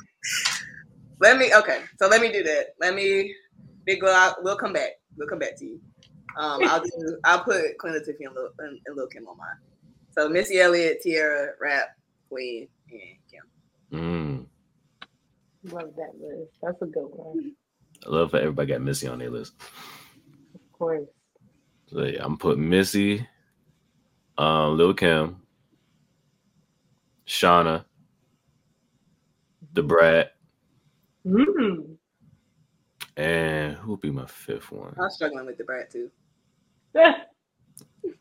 let me okay. So let me do that. Let me big Glo. I- We'll come back. We'll come back to you. Um, I'll do. I'll put Queen Latifah and Lil, and, and Lil Kim on mine. So Missy Elliott, Tierra, Rap, Queen, and Kim. Mm. Love that list. That's a good one. I love how everybody got Missy on their list. Of course. So yeah, I'm putting Missy, um, Lil Kim, Shawnna, the Brat, Mm. and who would be my fifth one? I'm struggling with the brat too.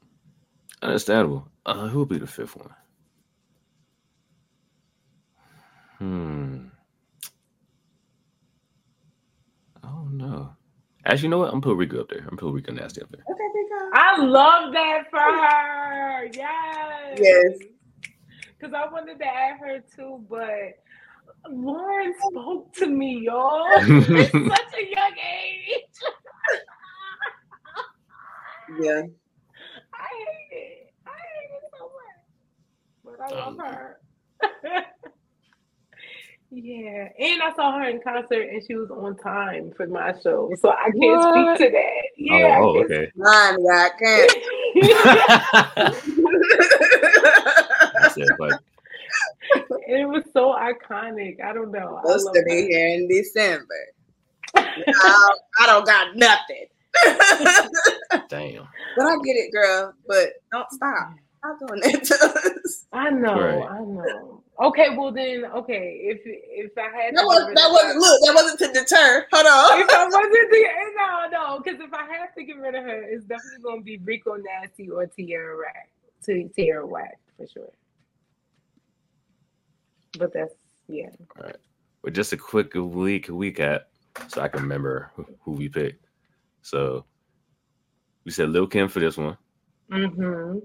Understandable. Uh, who would be the fifth one? Hmm. I don't know. Actually, you know what? I'm putting Rico up there. I'm putting Rico Nasty up there. Okay, big girl. I love that for her. Yes. Yes. Because I wanted to add her too, but Lauryn spoke to me, y'all. At such a young age. Yeah. I hate it. I hate it so much. But I love Um, her. yeah. And I saw her in concert and she was on time for my show. So I can't What? speak to that. Yeah. oh, oh, I okay. Mine got can't. I said, like, it was so iconic. I don't know. I Supposed love to be her. here in December. I, I don't got nothing. damn. but I get it, girl. But don't stop. Stop doing that to us. I know, Right. I know. Okay, well then, okay. If if I had That to was that wasn't shot- look. That wasn't to deter. Hold on. if I wasn't the no, no, because if I have to get rid of her, it's definitely gonna be Rico Nasty or Tierra Rack. T- Tierra Whack for sure. But that's yeah. All right. But just a quick week Week recap so I can remember who, who we picked. So we said Lil Kim for this one. Mm-hmm.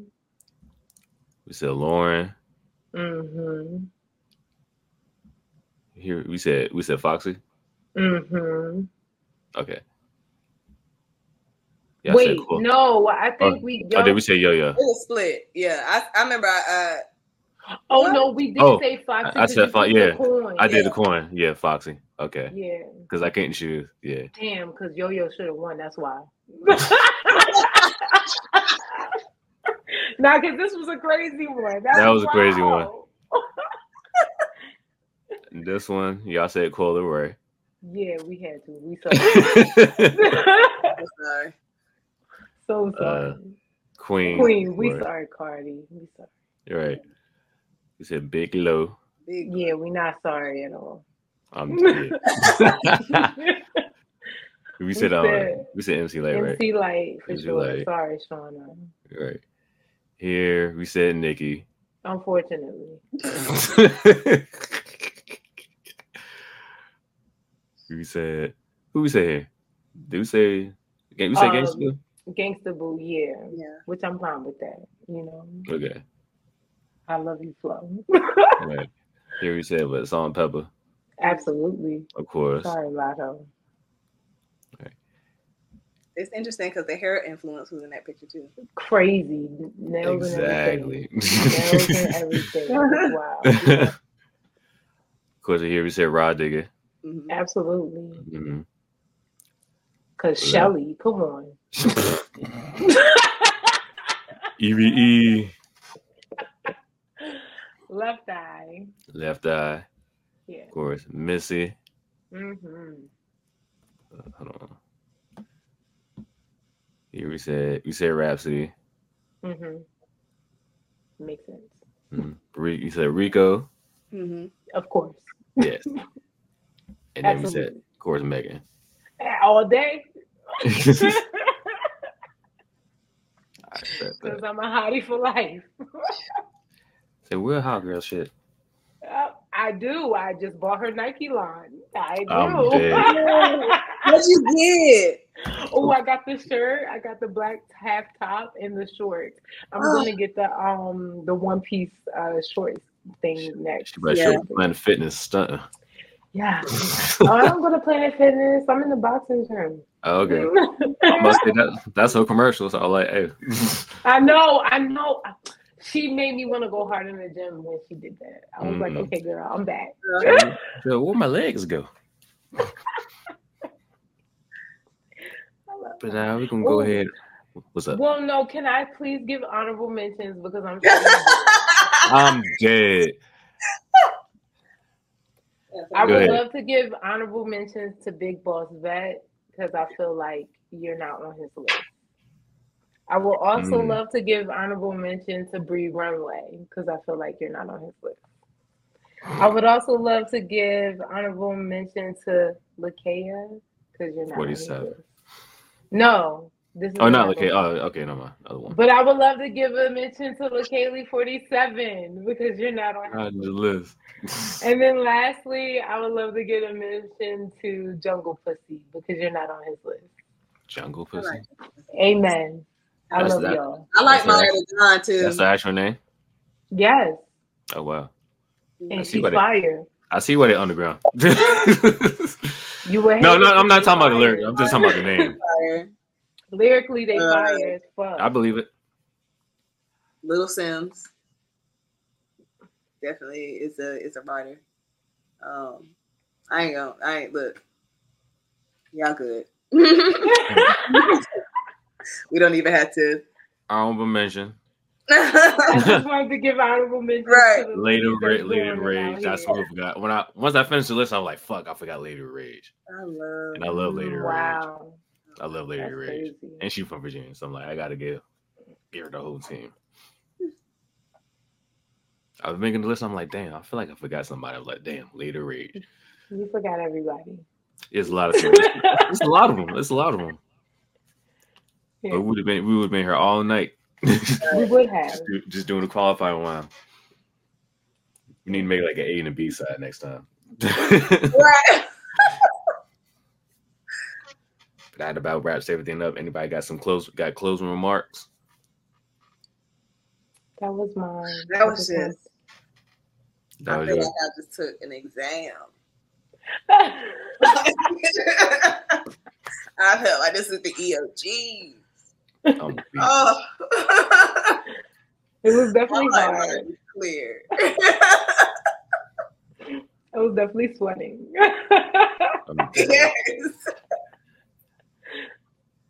We said Lauryn. Mm-hmm. Here we said we said Foxy. Mm-hmm. Okay. Yeah, I Wait, cool. no, I think we Oh, did we say yo yo? It was split. Yeah, I, I remember. I, Oh no, we did Oh, say Foxy. I- I 'cause said you Fo- put the yeah, coin. I did Yeah. the coin. Yeah, Foxy. Okay. Yeah. Because I couldn't choose. Yeah. Damn, because Yo Yo should have won. That's why. nah, because this was a crazy one. That was a crazy one. this one, y'all said Coi Leray. Yeah, we had to. We I'm sorry. so so sorry. Uh, Queen. Queen, we Right. sorry, Cardi. We sorry. You're right. We said Big Glo. Big Yeah, we not sorry at all. I'm dead. we said um, said- we said MC Lyte, right? MC Lyte for MC sure. Light. Sorry, Shawnna. Right. Here we said Nicki. Unfortunately. we said who we say here? Did we say gang we say Um, gangster? Gangsta Boo, yeah. Yeah. Which I'm fine with that. You know, Okay. I love you, Flo. Right. Here we said but Salt-N-Pepa, Absolutely. of course. Sorry, Latto. It's interesting because the hair influence was in that picture too. Crazy. Nails and everything. Nails and everything. It's wild. of course, here we said Rah Digga. Mhm. Absolutely. Mhm. Cause Yeah. Shelly, come on. EVE, Left eye. Left Eye, Yeah. of course. Missy. Mm-hmm. Uh, hold on. Here we said we said Rapsody. Mm-hmm. Makes sense. Mhm. You said Rico. Mm-hmm. Of course. Yes. And then we said, of course, Megan. All day. Because that. I'm a hottie for life. Say, we're hot girl shit. Uh, I do. I just bought her Nike line. I do. I'm dead. What you get? oh, I got the shirt. I got the black half top and the shorts. I'm Oh. gonna get the um the one piece uh shorts thing next. She better Yeah. show Planet Fitness stunting. Yeah. oh, I'm gonna Planet Fitness. I'm in the boxing gym. Oh, okay. I must say that that's her commercial. So I'm like, hey. I know, I know. She made me want to go hard in the gym when she did that. I was like, Mhm. okay, girl, I'm back. Yo, where my legs go? But now we can go Ooh. ahead. What's up? Well, no, can I please give honorable mentions because I'm sure. I'm dead. I would love to give honorable mentions to Big Boss Vette because I feel like you're not on his list. I will also Mm. love to give honorable mention to Bree Runway because I feel like you're not on his list. I would also love to give honorable mention to Lakea because you're not on his 47. list. No, this is Oh, not honorable okay. Oh, okay. No, my other one. But I would love to give a mention to LaKaylee 47 because you're not on her. On the list. And then lastly, I would love to give a mention to Jungle Pussy because you're not on his list. Jungle Pussy. like, Amen. I That's love that- y'all. I like That's Maya John too. That's the actual name. Yes. Oh wow. And see she's what it- fire. I see what they underground. You would no, hate it I'm not if talking about the lyrics. I'm just talking about the name. Fire. Lyrically, they Uh, fire as fuck. I believe it. Little Simz. Definitely is a is a writer. Um I ain't gonna I ain't look. Y'all good. we don't even have to Honorable mention. I just wanted to give honorable mention Right. to the Later, ladies ra- that's later doing rage. That's what I forgot. When I once I finished the list, I was like, "Fuck!" I forgot Lady Rage, I love and I love Lady Rage. Wow. I love That's Lady Rage, crazy. and she from Virginia, so I'm like, I gotta give give her the whole team. I was making the list. I'm like, damn, I feel like I forgot somebody. I was like, damn, Lady Rage. You forgot everybody. It's a lot of people. It's a lot of them. It's a lot of them. Yeah. But we would have been we would have been here all night. We would have. just, do- just doing the qualifying one. We need to make like an A and a B side next time. but Right. that about wraps everything up. Anybody got some close got closing remarks? That was mine. That was I just just That I was feel yours. like I just took an exam. I felt like this is the EOG. Um, Oh, it was definitely I'm like, hard. clear. I was definitely sweating. yes.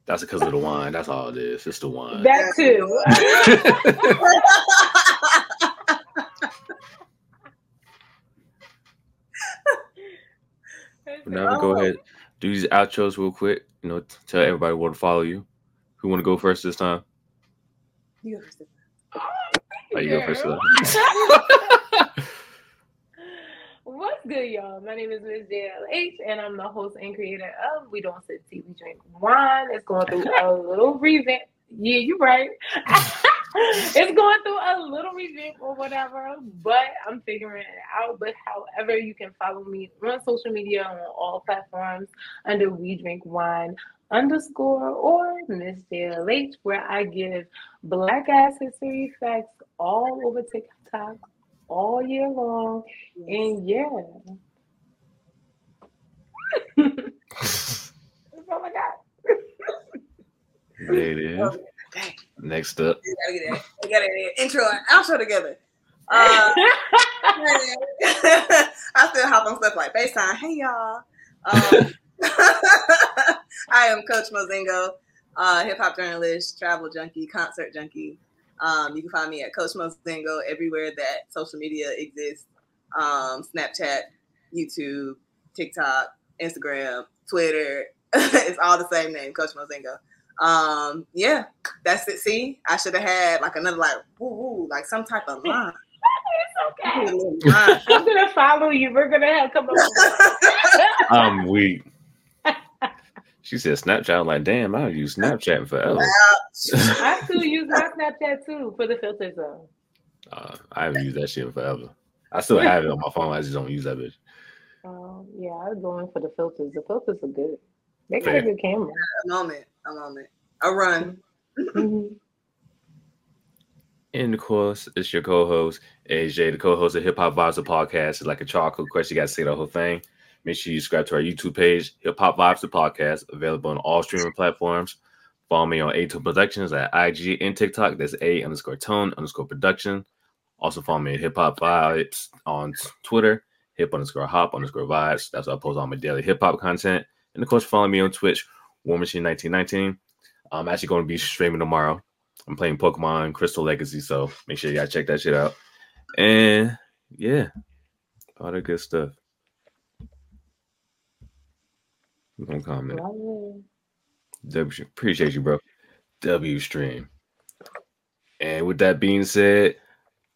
That's because of the wine. That's all it is. It's the wine. that too. Now we go ahead, do these outros real quick. You know, tell everybody where to follow you. Who want to go first this time? You understand. Oh, you go first. This. What's good, y'all? My name is Miss JLH, and I'm the host and creator of We Don't Sip Tea, We Drink Wine. It's going through a little revamp. Yeah, you're right. it's going through a little revamp or whatever, but I'm figuring it out. But however, you can follow me on social media on all platforms under We Drink Wine underscore or Miss JLH, where I give Black ass history facts all over TikTok all year long. And yeah. That's all I got. There it is. Next up. We gotta get it. We gotta get it. Intro and outro together. Uh, I still hop on stuff like FaceTime. Hey y'all. Um, I am Coach Mozingo, uh, hip hop journalist, travel junkie, concert junkie. Um, you can find me at Coach Mozingo everywhere that social media exists um, Snapchat, YouTube, TikTok, Instagram, Twitter. it's all the same name, Coach Mozingo. Um, yeah, that's it. See, I should have had like another like woo woo, like some type of line. it's okay. I'm gonna follow you. We're gonna have come up. I'm weak. She said Snapchat. I'm like, damn, I use Snapchat forever. I still use my Snapchat too for the filters though. Uh, I haven't used that shit forever. I still have it on my phone. I just don't use that bitch. Um, yeah, I was going for the filters. The filters are good. They got a good camera. A moment, a moment, a run. Mhm. And of course, it's your co-host AJ, the co-host of Hip Hop Vibes the podcast. It's like a chocolate question. You got to say the whole thing. Make sure you subscribe to our YouTube page, Hip Hop Vibes the podcast, available on all streaming platforms. Follow me on A2 Productions at IG and TikTok. That's A underscore tone underscore production. Also follow me at Hip Hop Vibes on Twitter, hip underscore hop underscore vibes. That's where I post all my daily hip hop content. And of course, follow me on Twitch, War Machine 1919. I'm actually going to be streaming tomorrow. I'm playing Pokemon Crystal Legacy, so make sure you guys check that shit out. And yeah, all the good stuff. I'm comment. Well, W appreciate you, bro. W stream. And with that being said,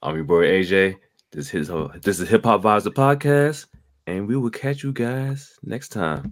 I'm your boy AJ. This is his this is Hip Hop Vibes the podcast, and we will catch you guys next time.